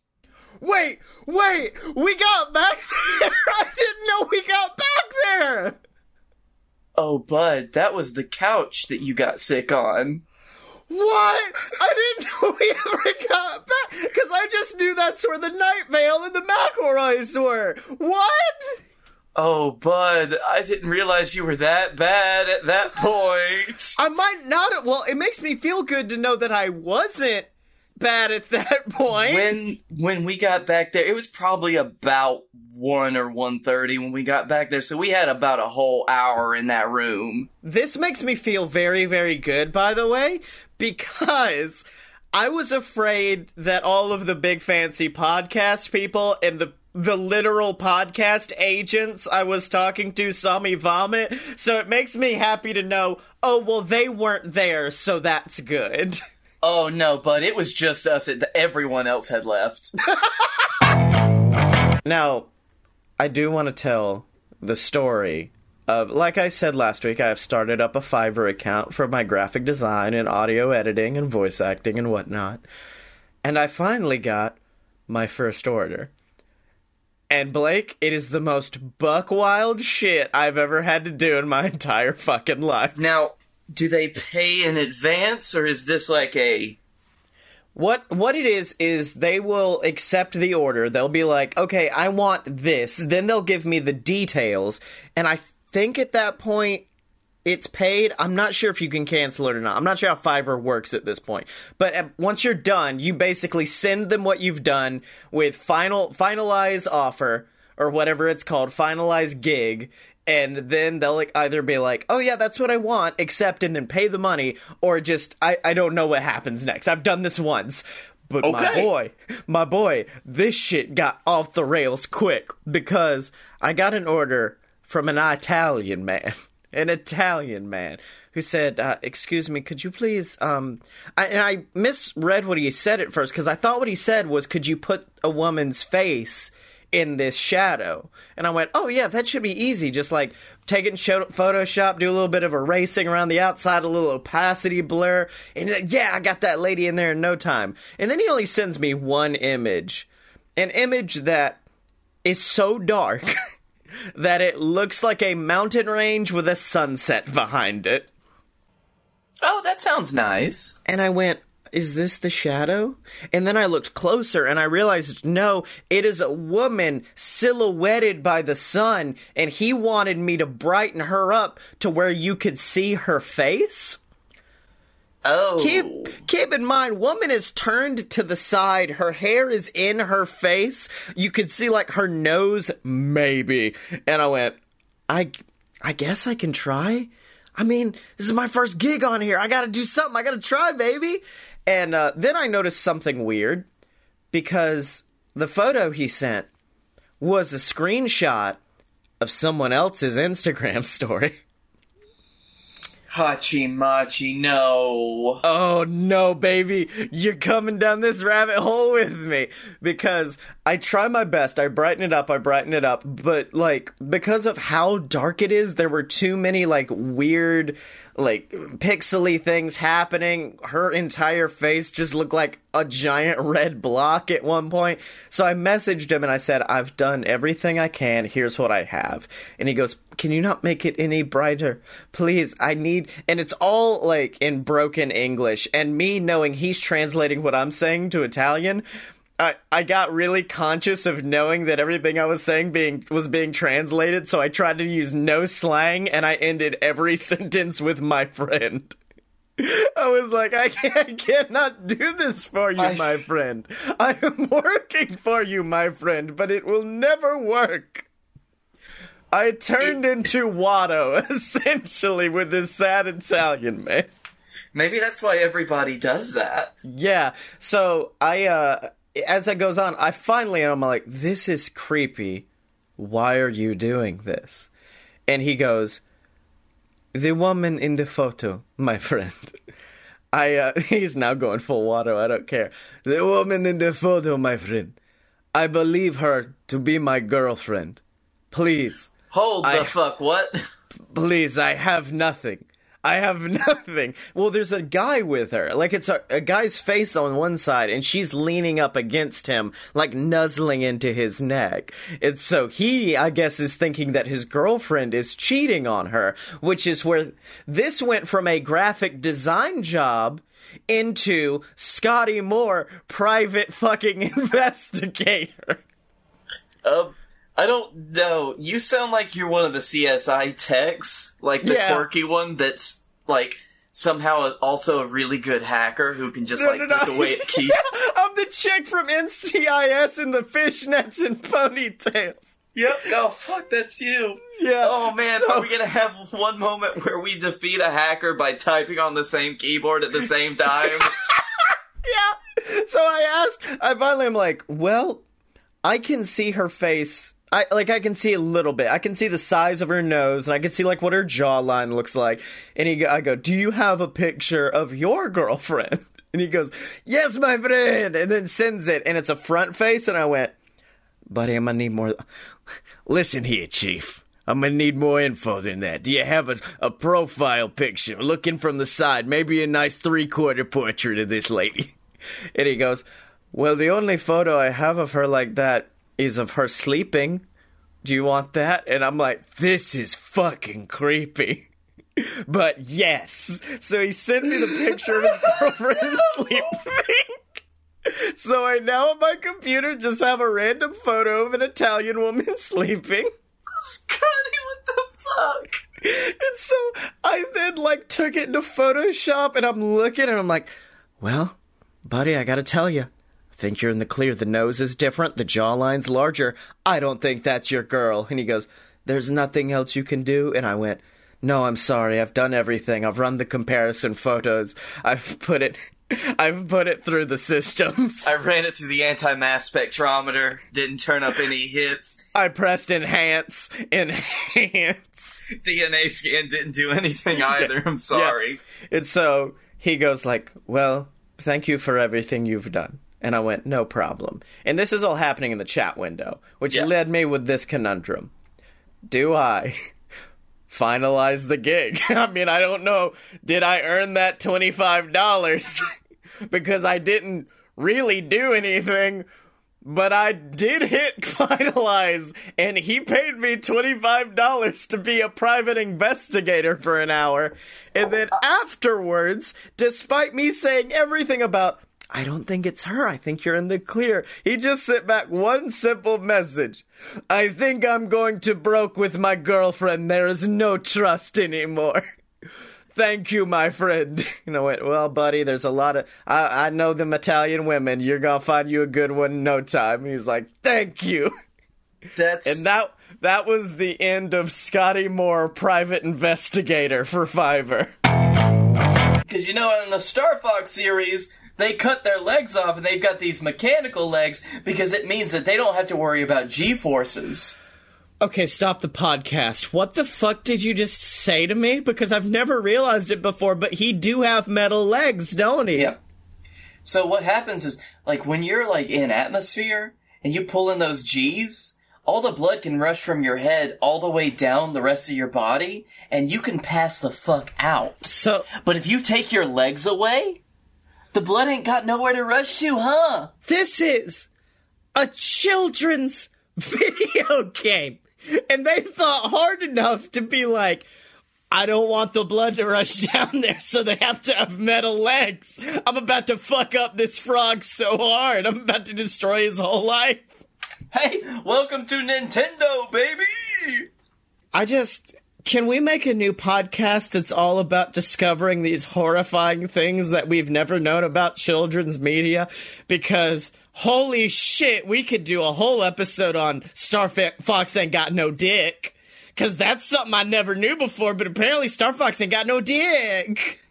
Wait, wait, we got back there. I didn't know we got back there.
Oh, bud, that was the couch that you got sick on.
What? I didn't know we ever got back because I just knew that's where the Night Vale and the McElroys were. What?
Oh, bud, I didn't realize you were that bad at that point.
I might not. Well, it makes me feel good to know that I wasn't bad at that point.
When when we got back there, it was probably about one or 1.30 when we got back there, so we had about a whole hour in that room.
This makes me feel very, very good, by the way, because I was afraid that all of the big fancy podcast people and the the literal podcast agents I was talking to saw me vomit, so it makes me happy to know, oh, well, they weren't there, so that's good.
Oh no, but it was just us. It, everyone else had left.
Now, I do want to tell the story of, like I said last week, I have started up a Fiverr account for my graphic design and audio editing and voice acting and whatnot. And I finally got my first order. And Blake, it is the most buck wild shit I've ever had to do in my entire fucking life.
Now, do they pay in advance, or is this like a
What what it is is they will accept the order. They'll be like, "Okay, I want this." Then they'll give me the details, and I think at that point it's paid. I'm not sure if you can cancel it or not. I'm not sure how Fiverr works at this point. But once you're done, you basically send them what you've done with final finalize offer or whatever it's called, finalize gig, and then they'll like either be like, "Oh yeah, that's what I want," accept and then pay the money, or just I I don't know what happens next. I've done this once. But my boy, my boy, this shit got off the rails quick because I got an order from an Italian man, an Italian man who said, uh, "Excuse me, could you please?" Um, I, and I misread what he said at first because I thought what he said was, "Could you put a woman's face?" In this shadow. And I went, oh, yeah, that should be easy. Just like take it in show- Photoshop, do a little bit of erasing around the outside, a little opacity blur. And like, yeah, I got that lady in there in no time. And then he only sends me one image an image that is so dark that it looks like a mountain range with a sunset behind it.
Oh, that sounds nice.
And I went, is this the shadow? And then I looked closer and I realized, no, it is a woman silhouetted by the sun, and he wanted me to brighten her up to where you could see her face.
Oh.
Keep keep in mind, woman is turned to the side. Her hair is in her face. You could see like her nose, maybe. And I went, I, I guess I can try. I mean, this is my first gig on here. I got to do something. I got to try, baby. And uh, then I noticed something weird because the photo he sent was a screenshot of someone else's Instagram story.
Hachi Machi, no.
Oh no, baby. You're coming down this rabbit hole with me. Because I try my best. I brighten it up, I brighten it up. But, like, because of how dark it is, there were too many, like, weird, like, pixely things happening. Her entire face just looked like a giant red block at one point. So I messaged him and I said, I've done everything I can. Here's what I have. And he goes, Can you not make it any brighter? Please, I need. And it's all like in broken English. And me knowing he's translating what I'm saying to Italian. I, I got really conscious of knowing that everything I was saying being was being translated, so I tried to use no slang, and I ended every sentence with "my friend." I was like, I, can't, I cannot do this for you, my friend. I am working for you, my friend, but it will never work. I turned into Watto, essentially, with this sad Italian man.
Maybe that's why everybody does that.
Yeah. So I, uh, as it goes on, I finally am like, this is creepy. Why are you doing this? And he goes, the woman in the photo, my friend. I, uh, he's now going full Watto. I don't care. The woman in the photo, my friend. I believe her to be my girlfriend. Please.
Hold the
I-
fuck, what?
Please, I have nothing. I have nothing. Well, there's a guy with her. Like, it's a, a guy's face on one side, and she's leaning up against him, like nuzzling into his neck. And so he, I guess, is thinking that his girlfriend is cheating on her, which is where this went from a graphic design job into Scottye Moore, private fucking investigator.
Um, I don't know. You sound like you're one of the CSI techs, like the
Yeah.
quirky one that's like somehow also a really good hacker who can just like click away at keys.
I'm the chick from NCIS in the fishnets and ponytails.
Yep. Oh fuck, that's you.
Yeah.
Oh man, are we gonna have one moment where we defeat a hacker by typing on the same keyboard at the same time?
yeah. So I ask, I finally am like, well, I can see her face. I like I can see a little bit. I can see the size of her nose, and I can see like what her jawline looks like. And he, I go, "Do you have a picture of your girlfriend?" And he goes, "Yes, my friend," and then sends it, and it's a front face. And I went, "Buddy, I'm gonna need more." Listen here, Chief. I'm gonna need more info than that. Do you have a, a profile picture looking from the side? Maybe a nice three quarter portrait of this lady. And he goes, Well, the only photo I have of her like that is of her sleeping. Do you want that? And I'm like, This is fucking creepy. But yes. So he sent me the picture of his girlfriend sleeping. So I now on my computer just have a random photo of an Italian woman sleeping.
Scottye, what the fuck?
And so I then like took it into Photoshop and I'm looking and I'm like, well, buddy, I gotta tell you. Think you're in the clear. The nose is different. The jawline's larger. I don't think that's your girl. And he goes, there's nothing else you can do. And I went, no, I'm sorry. I've done everything. I've run the comparison photos. I've put it, I've put it through the systems.
I ran it through the anti-mass spectrometer. Didn't turn up any hits.
I pressed enhance, enhance.
DNA scan didn't do anything either. I'm sorry.
Yeah. And so he goes like, "Well, thank you for everything you've done." And I went, "No problem." And this is all happening in the chat window, which
Yeah.
led me with this conundrum: Do I finalize the gig? I mean, I don't know. Did I earn that twenty five dollars? because I didn't really do anything. But I did hit finalize, and he paid me $25 to be a private investigator for an hour. And then afterwards, despite me saying everything about, I don't think it's her, I think you're in the clear, he just sent back one simple message I think I'm going to broke with my girlfriend. There is no trust anymore. Thank you, my friend. You know what? well, buddy, there's a lot of, I, I know them Italian women. You're going to find you a good one in no time. He's like, thank you.
That's
And that, that was the end of Scottye Moore, private investigator for Fiverr.
Because you know, in the Star Fox series, they cut their legs off and they've got these mechanical legs because it means that they don't have to worry about G forces.
Okay, stop the podcast. What the fuck did you just say to me? Because I've never realized it before, but he do have metal legs, don't he?
Yep. So what happens is, like, when you're like in atmosphere and you pull in those G's, all the blood can rush from your head all the way down the rest of your body, and you can pass the fuck out.
So,
but if you take your legs away, the blood ain't got nowhere to rush to, huh?
This is a children's video game. And they thought hard enough to be like, I don't want the blood to rush down there, so they have to have metal legs. I'm about to fuck up this frog so hard. I'm about to destroy his whole life.
Hey, welcome to Nintendo, baby!
I just. Can we make a new podcast that's all about discovering these horrifying things that we've never known about children's media? Because holy shit, we could do a whole episode on Star Fox Ain't Got No Dick. Because that's something I never knew before, but apparently Star Fox ain't got no dick.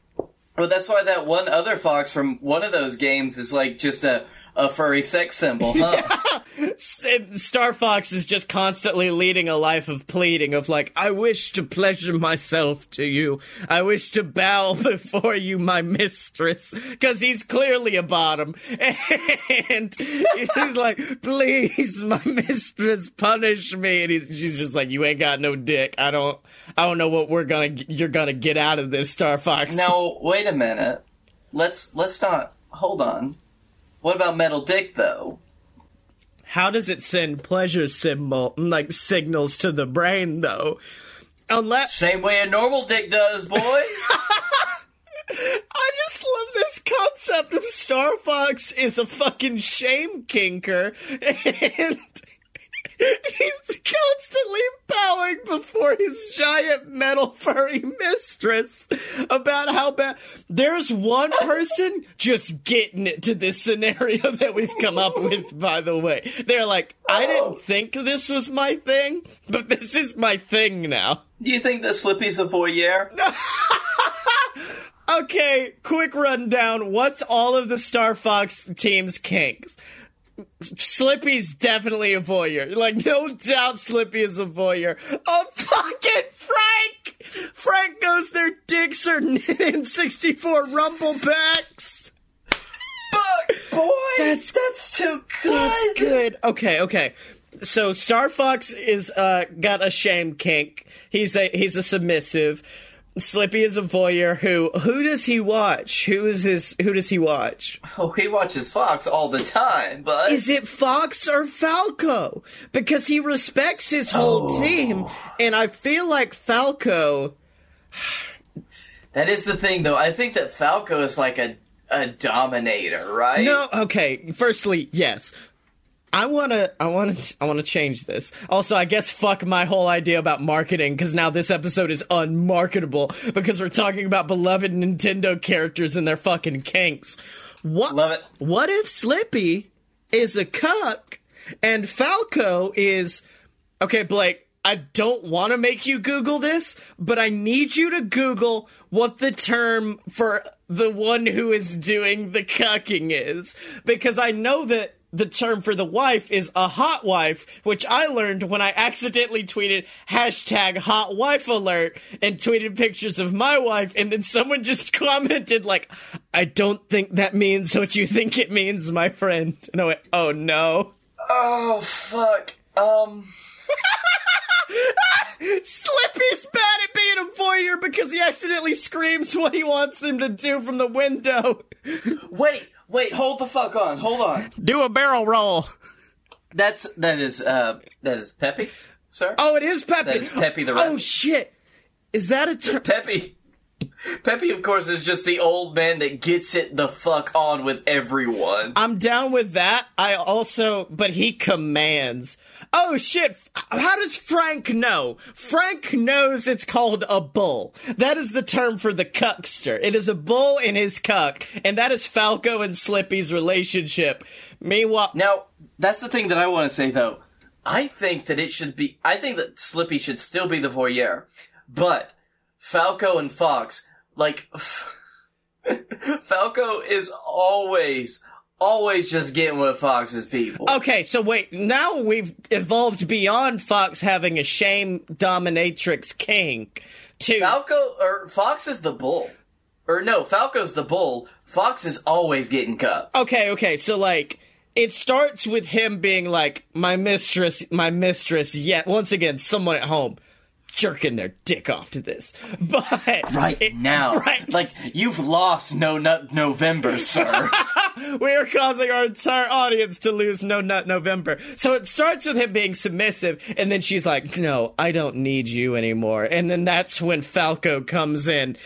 Well, that's why that one other fox from one of those games is like just a, a furry sex symbol, huh?
S- Star Fox is just constantly leading a life of pleading, of like, I wish to pleasure myself to you. I wish to bow before you, my mistress. Because he's clearly a bottom. And he's like, please, my mistress, punish me. And he's, she's just like, you ain't got no dick. I don't, I don't know what we're gonna, you're gonna get out of this, Star Fox.
now, wait a minute. Let's let's not hold on. What about Metal Dick though?
How does it send pleasure symbol, like signals to the brain though? Unless
Same way a normal dick does, boy.
I just love this concept of Star Fox is a fucking shame kinker and he's constantly bowing before his giant metal furry mistress about how bad. There's one person just getting it to this scenario that we've come up with, by the way. They're like, I didn't oh. think this was my thing, but this is my thing now.
Do you think that Slippy's a voyeur?
Okay, quick rundown. What's all of the Star Fox team's kinks? Slippy's definitely a voyeur. Like, no doubt Slippy is a voyeur. Oh, fucking Frank! Frank goes, their dicks are in 64 rumblepacks.
Fuck, boy! That's, that's too good!
That's good. Okay, okay. So Star Fox is uh got a shame kink. He's a he's a submissive. Slippy is a voyeur who who does he watch? Who is his who does he watch?
Oh, he watches Fox all the time, but
Is it Fox or Falco? Because he respects his whole
Oh.
team and I feel like Falco
that is the thing, though. I think that Falco is like a a dominator, right?
No, okay. Firstly, yes. I want to I want to I want to change this. Also, I guess fuck my whole idea about marketing cuz now this episode is unmarketable because we're talking about beloved Nintendo characters and their fucking kinks. What
Love it.
What if Slippy is a cuck and Falco is Okay, Blake, I don't want to make you Google this, but I need you to Google what the term for the one who is doing the cucking is. Because I know that the term for the wife is a hot wife, which I learned when I accidentally tweeted hashtag hot wife alert and tweeted pictures of my wife, and then someone just commented, like, I don't think that means what you think it means, my friend. And I went, oh no.
Oh fuck. Um.
Slippy's bad at being a voyeur because he accidentally screams what he wants them to do from the window.
Wait, wait, hold the fuck on, hold on.
Do a barrel roll.
That's that is uh that is Peppy, sir.
Oh, it is Peppy.
That is Peppy the Rat.
Oh shit! Is that a term?
Peppy. Peppy, of course, is just the old man that gets it the fuck on with everyone.
I'm down with that. I also, but he commands. Oh shit! How does Frank know? Frank knows it's called a bull. That is the term for the cuckster. It is a bull in his cuck, and that is Falco and Slippy's relationship. Meanwhile,
Now, that's the thing that I want to say though. I think that it should be. I think that Slippy should still be the voyeur, but Falco and Fox, like, Falco is always, always just getting with Fox's people.
Okay, so wait, now we've evolved beyond Fox having a shame dominatrix king to
Falco or Fox is the bull, or no, Falco's the bull. Fox is always getting cut.
Okay, okay, so like it starts with him being like, My mistress, my mistress, yet once again, someone at home jerking their dick off to this. But
Right now,
right.
like you've lost No Nut November, sir.
we are causing our entire audience to lose No Nut November. So it starts with him being submissive, and then she's like, No, I don't need you anymore. And then that's when Falco comes in,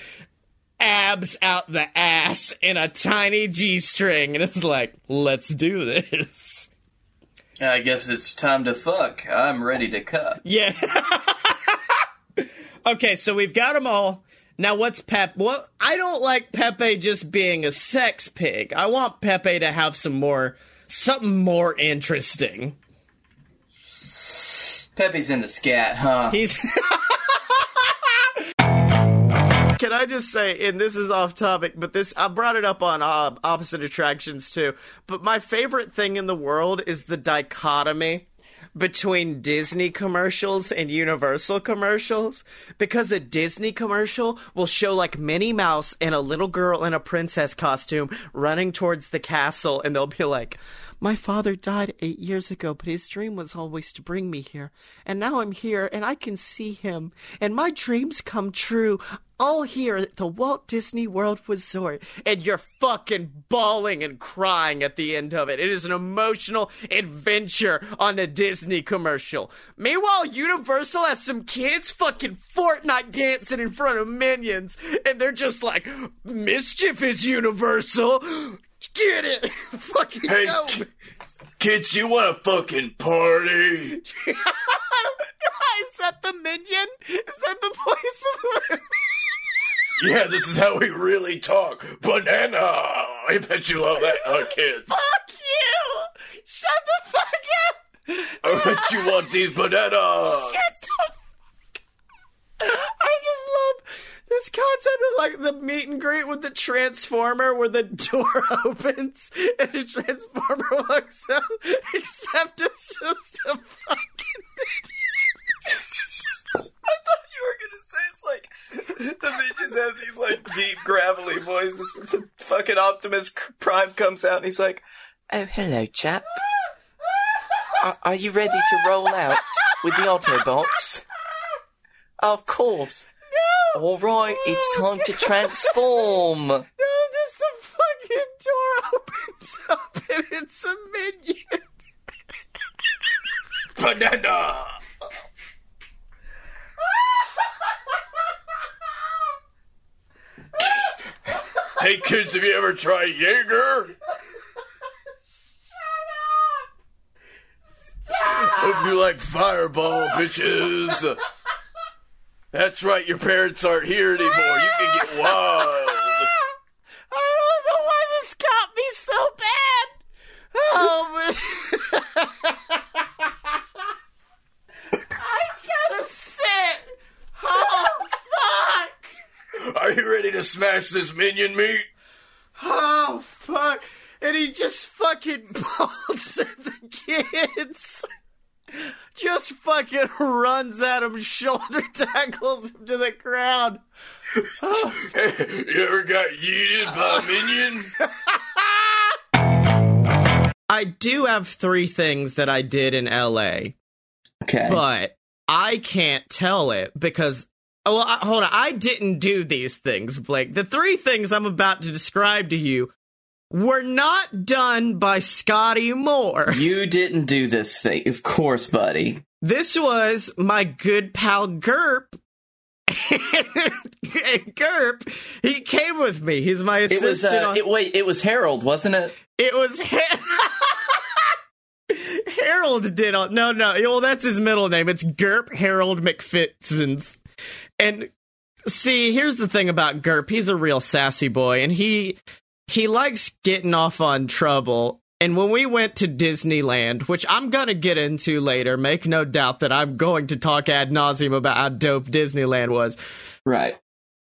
abs out the ass in a tiny G string, and it's like, Let's do this.
I guess it's time to fuck. I'm ready to cut.
Yeah. okay, so we've got them all. Now, what's Pep? Well, I don't like Peppy just being a sex pig. I want Peppy to have some more, something more interesting.
Peppy's into scat, huh?
He's. Can I just say, and this is off topic, but this I brought it up on uh, opposite attractions too. But my favorite thing in the world is the dichotomy between Disney commercials and Universal commercials because a Disney commercial will show like Minnie Mouse and a little girl in a princess costume running towards the castle and they'll be like my father died eight years ago, but his dream was always to bring me here. And now I'm here and I can see him. And my dreams come true. All here at the Walt Disney World Resort. And you're fucking bawling and crying at the end of it. It is an emotional adventure on a Disney commercial. Meanwhile, Universal has some kids fucking Fortnite dancing in front of minions. And they're just like, mischief is universal. Get it! fucking
hey,
go!
K- kids, you want a fucking party?
Is that the minion? Is that the voice of the.
Yeah, this is how we really talk. Banana! I bet you love that, uh, kid.
Fuck you! Shut the fuck up!
I bet you want these bananas!
Shut the fuck I just love this concept of like the meet and greet with the transformer where the door opens and a transformer walks out, except it's just a fucking
I thought you were gonna say it's like the midgets have these like deep gravelly voices. The fucking Optimus Prime comes out and he's like, "Oh, hello, chap. Are, are you ready to roll out with the Autobots?" Of course. All oh right, it's time to transform.
No, this the fucking door opens up and it's a minion.
Banana. hey, kids, have you ever tried Jaeger? Shut up. Stop! Hope you like Fireball, bitches. That's right, your parents aren't here anymore. You can get wild.
I don't know why this got me so bad. Oh, but I gotta sit. Oh, fuck.
Are you ready to smash this minion meat?
Oh, fuck. And he just fucking bolts at the kids. Just fucking runs at him, shoulder tackles him to the ground. Oh.
you ever got yeeted by a minion?
I do have three things that I did in LA.
Okay.
But I can't tell it because. Oh, well, I- hold on. I didn't do these things, Blake. The three things I'm about to describe to you were not done by Scottye Moore.
You didn't do this thing, of course, buddy.
This was my good pal Gerp. Gerp, he came with me. He's my
It
assistant.
was uh,
on-
it, wait, it was Harold, wasn't it?
It was Ha- Harold did all. No, no. Well, that's his middle name. It's Gerp Harold McFitzins. And see, here's the thing about Gerp. He's a real sassy boy, and he he likes getting off on trouble. And when we went to Disneyland, which I'm gonna get into later, make no doubt that I'm going to talk ad nauseum about how dope Disneyland was.
Right.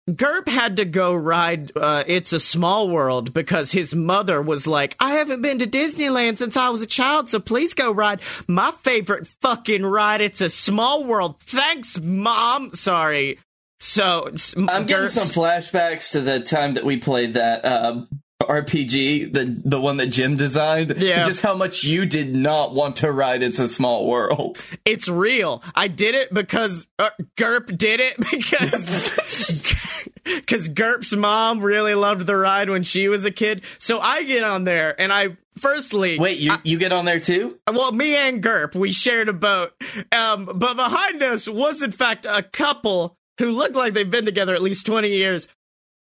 Gerp had to go ride uh, It's a Small World because his mother was like, I haven't been to Disneyland since I was a child, so please go ride my favorite fucking ride. It's a Small World. Thanks, Mom. Sorry. So
I'm getting some flashbacks to the time that we played that uh, RPG, the the one that Jim designed.
Yeah.
Just how much you did not want to ride It's a Small World.
It's real. I did it because uh, Gerp did it because because Gerp's mom really loved the ride when she was a kid. So I get on there and I firstly
Wait, you you get on there too?
Well, me and Gerp, we shared a boat. Um, but behind us was, in fact, a couple who look like they've been together at least 20 years.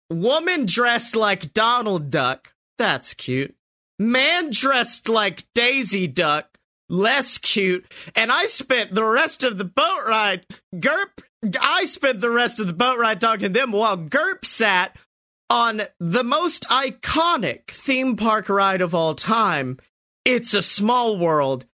Woman dressed like Donald Duck. That's cute. Man dressed like Daisy Duck. Less cute. And I spent the rest of the boat ride, Gerp, I spent the rest of the boat ride talking to them while Gerp sat on the most iconic theme park ride of all time. It's a small world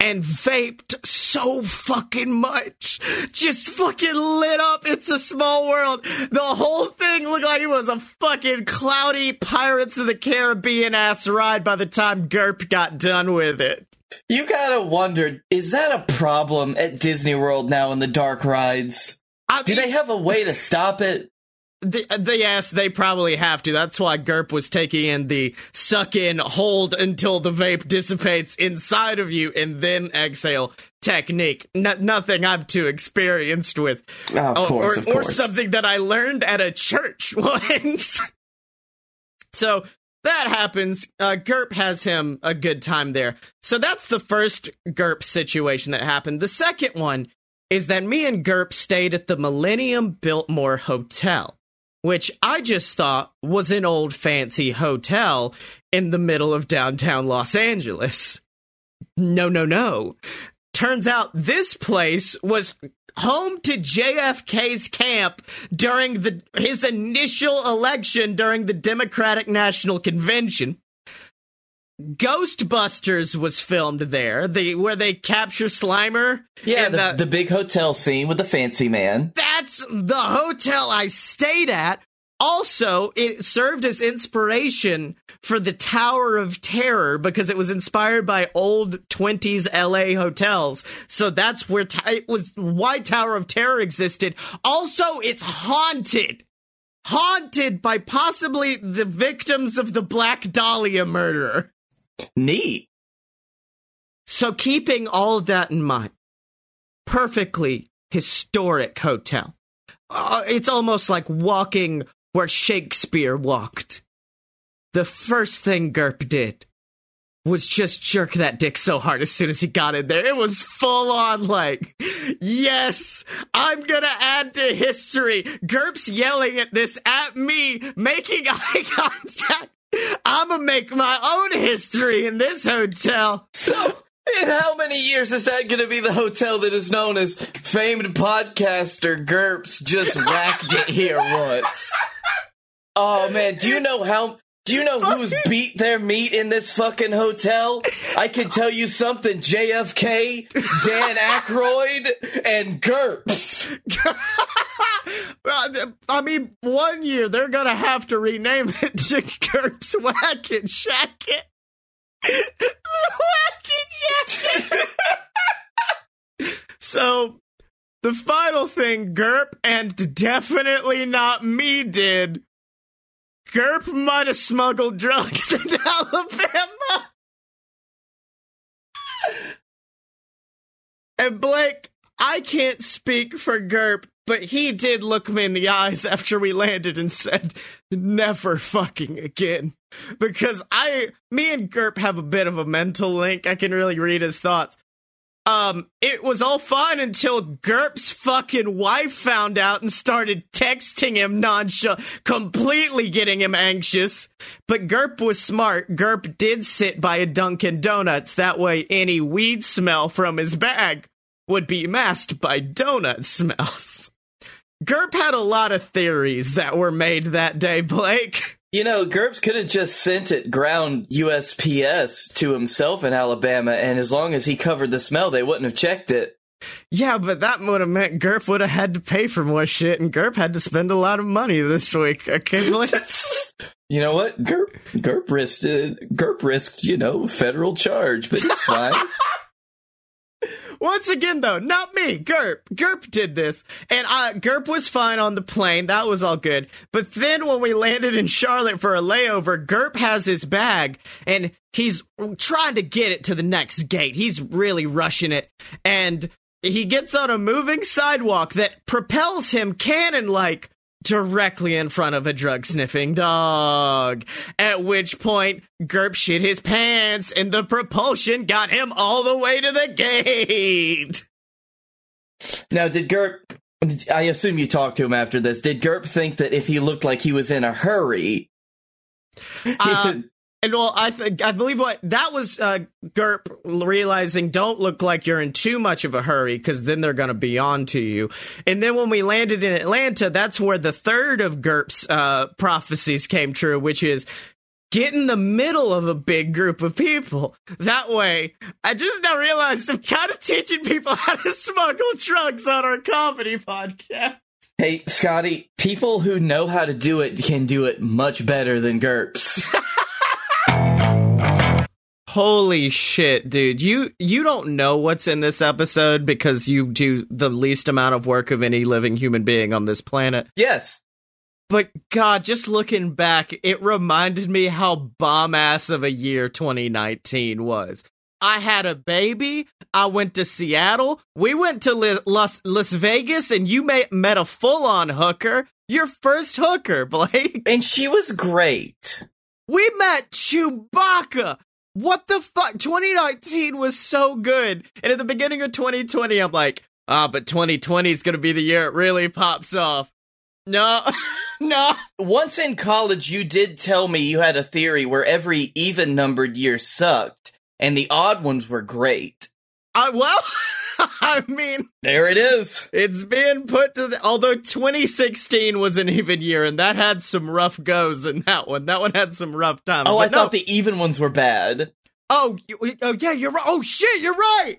and vaped so fucking much. Just fucking lit up. It's a small world. The whole thing looked like it was a fucking cloudy Pirates of the Caribbean ass ride by the time Gerp got done with it.
You gotta wonder, is that a problem at Disney World now in the dark rides? Do they have a way to stop it?
The, the, yes, they probably have to. That's why Gerp was taking in the suck in, hold until the vape dissipates inside of you, and then exhale technique. No, nothing I'm too experienced with.
Oh, of
Oh,
course,
or,
of
or something that I learned at a church once. so that happens. Uh, Gerp has him a good time there. So that's the first Gerp situation that happened. The second one is that me and Gerp stayed at the Millennium Biltmore Hotel, which I just thought was an old fancy hotel in the middle of downtown Los Angeles. No, no, no. Turns out this place was home to JFK's camp during the his initial election during the Democratic National Convention. Ghostbusters was filmed there, the where they capture Slimer.
Yeah,
in
the, the big hotel scene with the fancy man.
that's the hotel I stayed at. Also, it served as inspiration for the Tower of Terror because it was inspired by old 20s LA hotels. So that's where t- it was why Tower of Terror existed. Also, it's haunted. Haunted by possibly the victims of the Black Dahlia murder.
Neat.
So, keeping all of that in mind, perfectly historic hotel. Uh, it's almost like walking where Shakespeare walked. The first thing Gerp did was just jerk that dick so hard as soon as he got in there. It was full on like, yes, I'm gonna add to history. Gerp's yelling at this at me, making eye contact. I'm gonna make my own history in this hotel.
So, in how many years is that to be the hotel that is known as famed podcaster Gerps just whacked it here once? Oh man, do you know how? Do you know who's beat their meat in this fucking hotel? I can tell you something: JFK, Dan Aykroyd, and Gerps.
I mean, one year they're gonna have to rename it to Gerp's Whack and Shack It. Whack and Shack It. so, the final thing Gerp and definitely not me did. Gerp might have smuggled drugs into Alabama. And Blake, I can't speak for Gerp, but he did look me in the eyes after we landed and said, never fucking again. Because I, me and Gerp have a bit of a mental link. I can really read his thoughts. Um, it was all fine until Gerp's fucking wife found out and started texting him nonchalant, completely getting him anxious. But Gerp was smart. Gerp did sit by a Dunkin' Donuts. That way, any weed smell from his bag would be masked by donut smells. Gerp had a lot of theories that were made that day, Blake.
You know, Gerps could have just sent it ground USPS to himself in Alabama, and as long as he covered the smell, they wouldn't have checked it.
Yeah, but that would have meant Gerp would have had to pay for more shit, and Gerp had to spend a lot of money this week. Okay, Blake?
You know what? Gerp, Gerp risked, uh, Gerp risked, you know, federal charge, but it's fine.
Once again, though, not me. Gerp. Gerp did this. And uh, Gerp was fine on the plane. That was all good. But then when we landed in Charlotte for a layover, Gerp has his bag and he's trying to get it to the next gate. He's really rushing it. And he gets on a moving sidewalk that propels him cannon like directly in front of a drug sniffing dog. At which point, Gerp shit his pants and the propulsion got him all the way to the gate.
now, did Gerp, I assume you talked to him after this, did Gerp think that if he looked like he was in a hurry,
Uh, and well, I think I believe what that was uh, Gerp realizing don't look like you're in too much of a hurry because then they're going to be on to you. And then when we landed in Atlanta, that's where the third of Gerp's uh, prophecies came true, which is get in the middle of a big group of people. That way, I just now realized I'm kind of teaching people how to smuggle drugs on our comedy podcast.
hey, Scottye, people who know how to do it can do it much better than Gerps.
Holy shit, dude. You you don't know what's in this episode because you do the least amount of work of any living human being on this planet.
yes.
But god, just looking back, it reminded me how bomb ass of a year 2019 was. I had a baby. I went to Seattle. We went to Li- Las, Las Vegas and you ma- met a full on hooker. Your first hooker, Blake.
And she was great.
We met Chewbacca. What the fuck? 2019 was so good. And at the beginning of 2020, I'm like, ah, but 2020 is going to be the year it really pops off. No, no.
Once in college, you did tell me you had a theory where every even numbered year sucked, and the odd ones were great.
I, well, I mean,
there it is.
It's being put to the. Although 2016 was an even year, and that had some rough goes in that one. That one had some rough times.
Oh, I
no.
thought the even ones were bad.
Oh, you, oh yeah, you're right. Oh shit, you're right.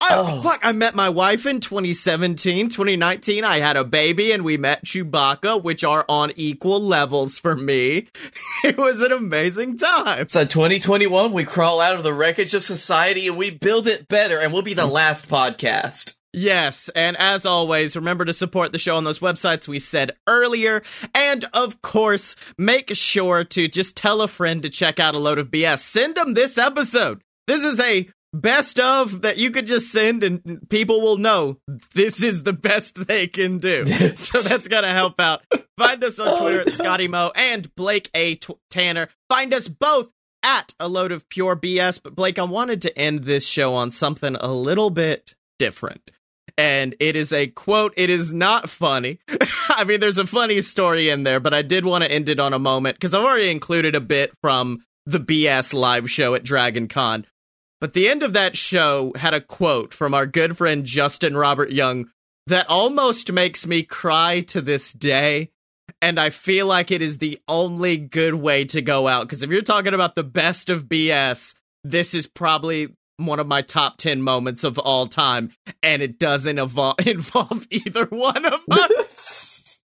I,
Oh.
Fuck, I met my wife in 2017, 2019. I had a baby and we met Chewbacca, which are on equal levels for me. It was an amazing time.
So 2021, we crawl out of the wreckage of society and we build it better, and we'll be the last podcast.
Yes, and as always, remember to support the show on those websites we said earlier. And of course, make sure to just tell a friend to check out a load of BS. Send them this episode. This is a best of that you could just send and people will know this is the best they can do. so that's going to help out. Find us on Twitter at Scottye Mo and Blake A. T- Tanner. Find us both at a load of pure BS. But Blake, I wanted to end this show on something a little bit different. And it is a quote. It is not funny. I mean, there's a funny story in there, but I did want to end it on a moment because I've already included a bit from the BS live show at Dragon Con. But the end of that show had a quote from our good friend Justin Robert Young that almost makes me cry to this day. And I feel like it is the only good way to go out. Because if you're talking about the best of BS, this is probably one of my top 10 moments of all time. And it doesn't evol- involve either one of us.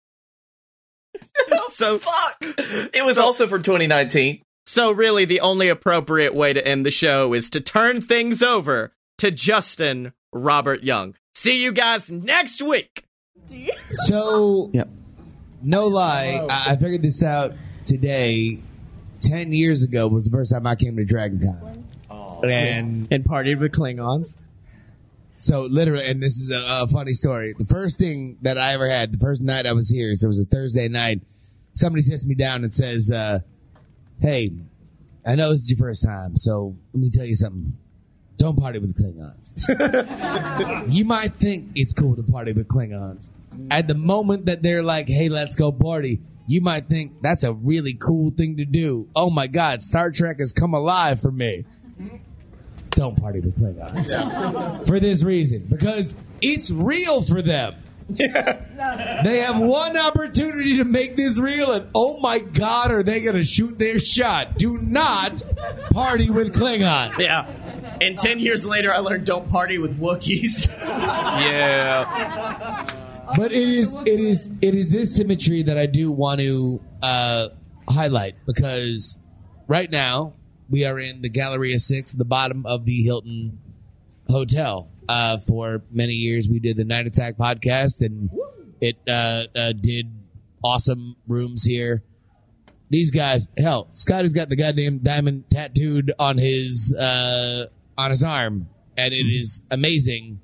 so,
fuck. It was also from 2019.
So, really, the only appropriate way to end the show is to turn things over to Justin Robert Young. See you guys next week.
So, no lie, I, I figured this out today. Ten years ago was the first time I came to Dragon Con. And
and partied with Klingons.
So literally, and this is a, a funny story. The first thing that I ever had, the first night I was here, so it was a Thursday night. Somebody sits me down and says, uh, "Hey, I know this is your first time, so let me tell you something. Don't party with Klingons. you might think it's cool to party with Klingons. At the moment that they're like, "Hey, let's go party," you might think that's a really cool thing to do. Oh my God, Star Trek has come alive for me. Don't party with Klingons for this reason because it's real for them. They have one opportunity to make this real, and oh my god, are they going to shoot their shot? Do not party with Klingons.
Yeah. And 10 years later, I learned don't party with Wookiees.
yeah. But it is it is it is this symmetry that I do want to uh, highlight because right now we are in the Galleria Six, the bottom of the Hilton Hotel. Uh, for many years, we did the Night Attack podcast, and it uh, uh, did awesome rooms here. These guys, hell, Scottye's got the goddamn diamond tattooed on his uh, on his arm, and it is amazing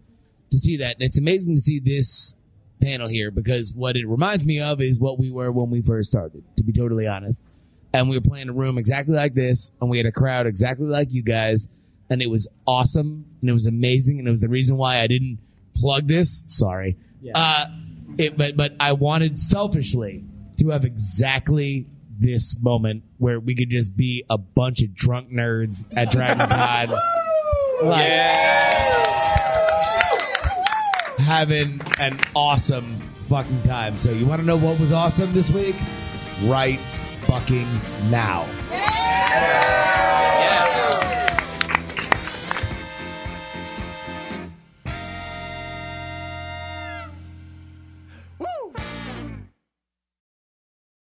to see that. And it's amazing to see this panel here because what it reminds me of is what we were when we first started, to be totally honest. And we were playing a room exactly like this, and we had a crowd exactly like you guys, and it was awesome, and it was amazing, and it was the reason why I didn't plug this. Sorry. Uh, it, but, but I wanted selfishly to have exactly this moment where we could just be a bunch of drunk nerds at Dragon Con. Like, having an awesome fucking time. So you want to know what was awesome this week? Right fucking now.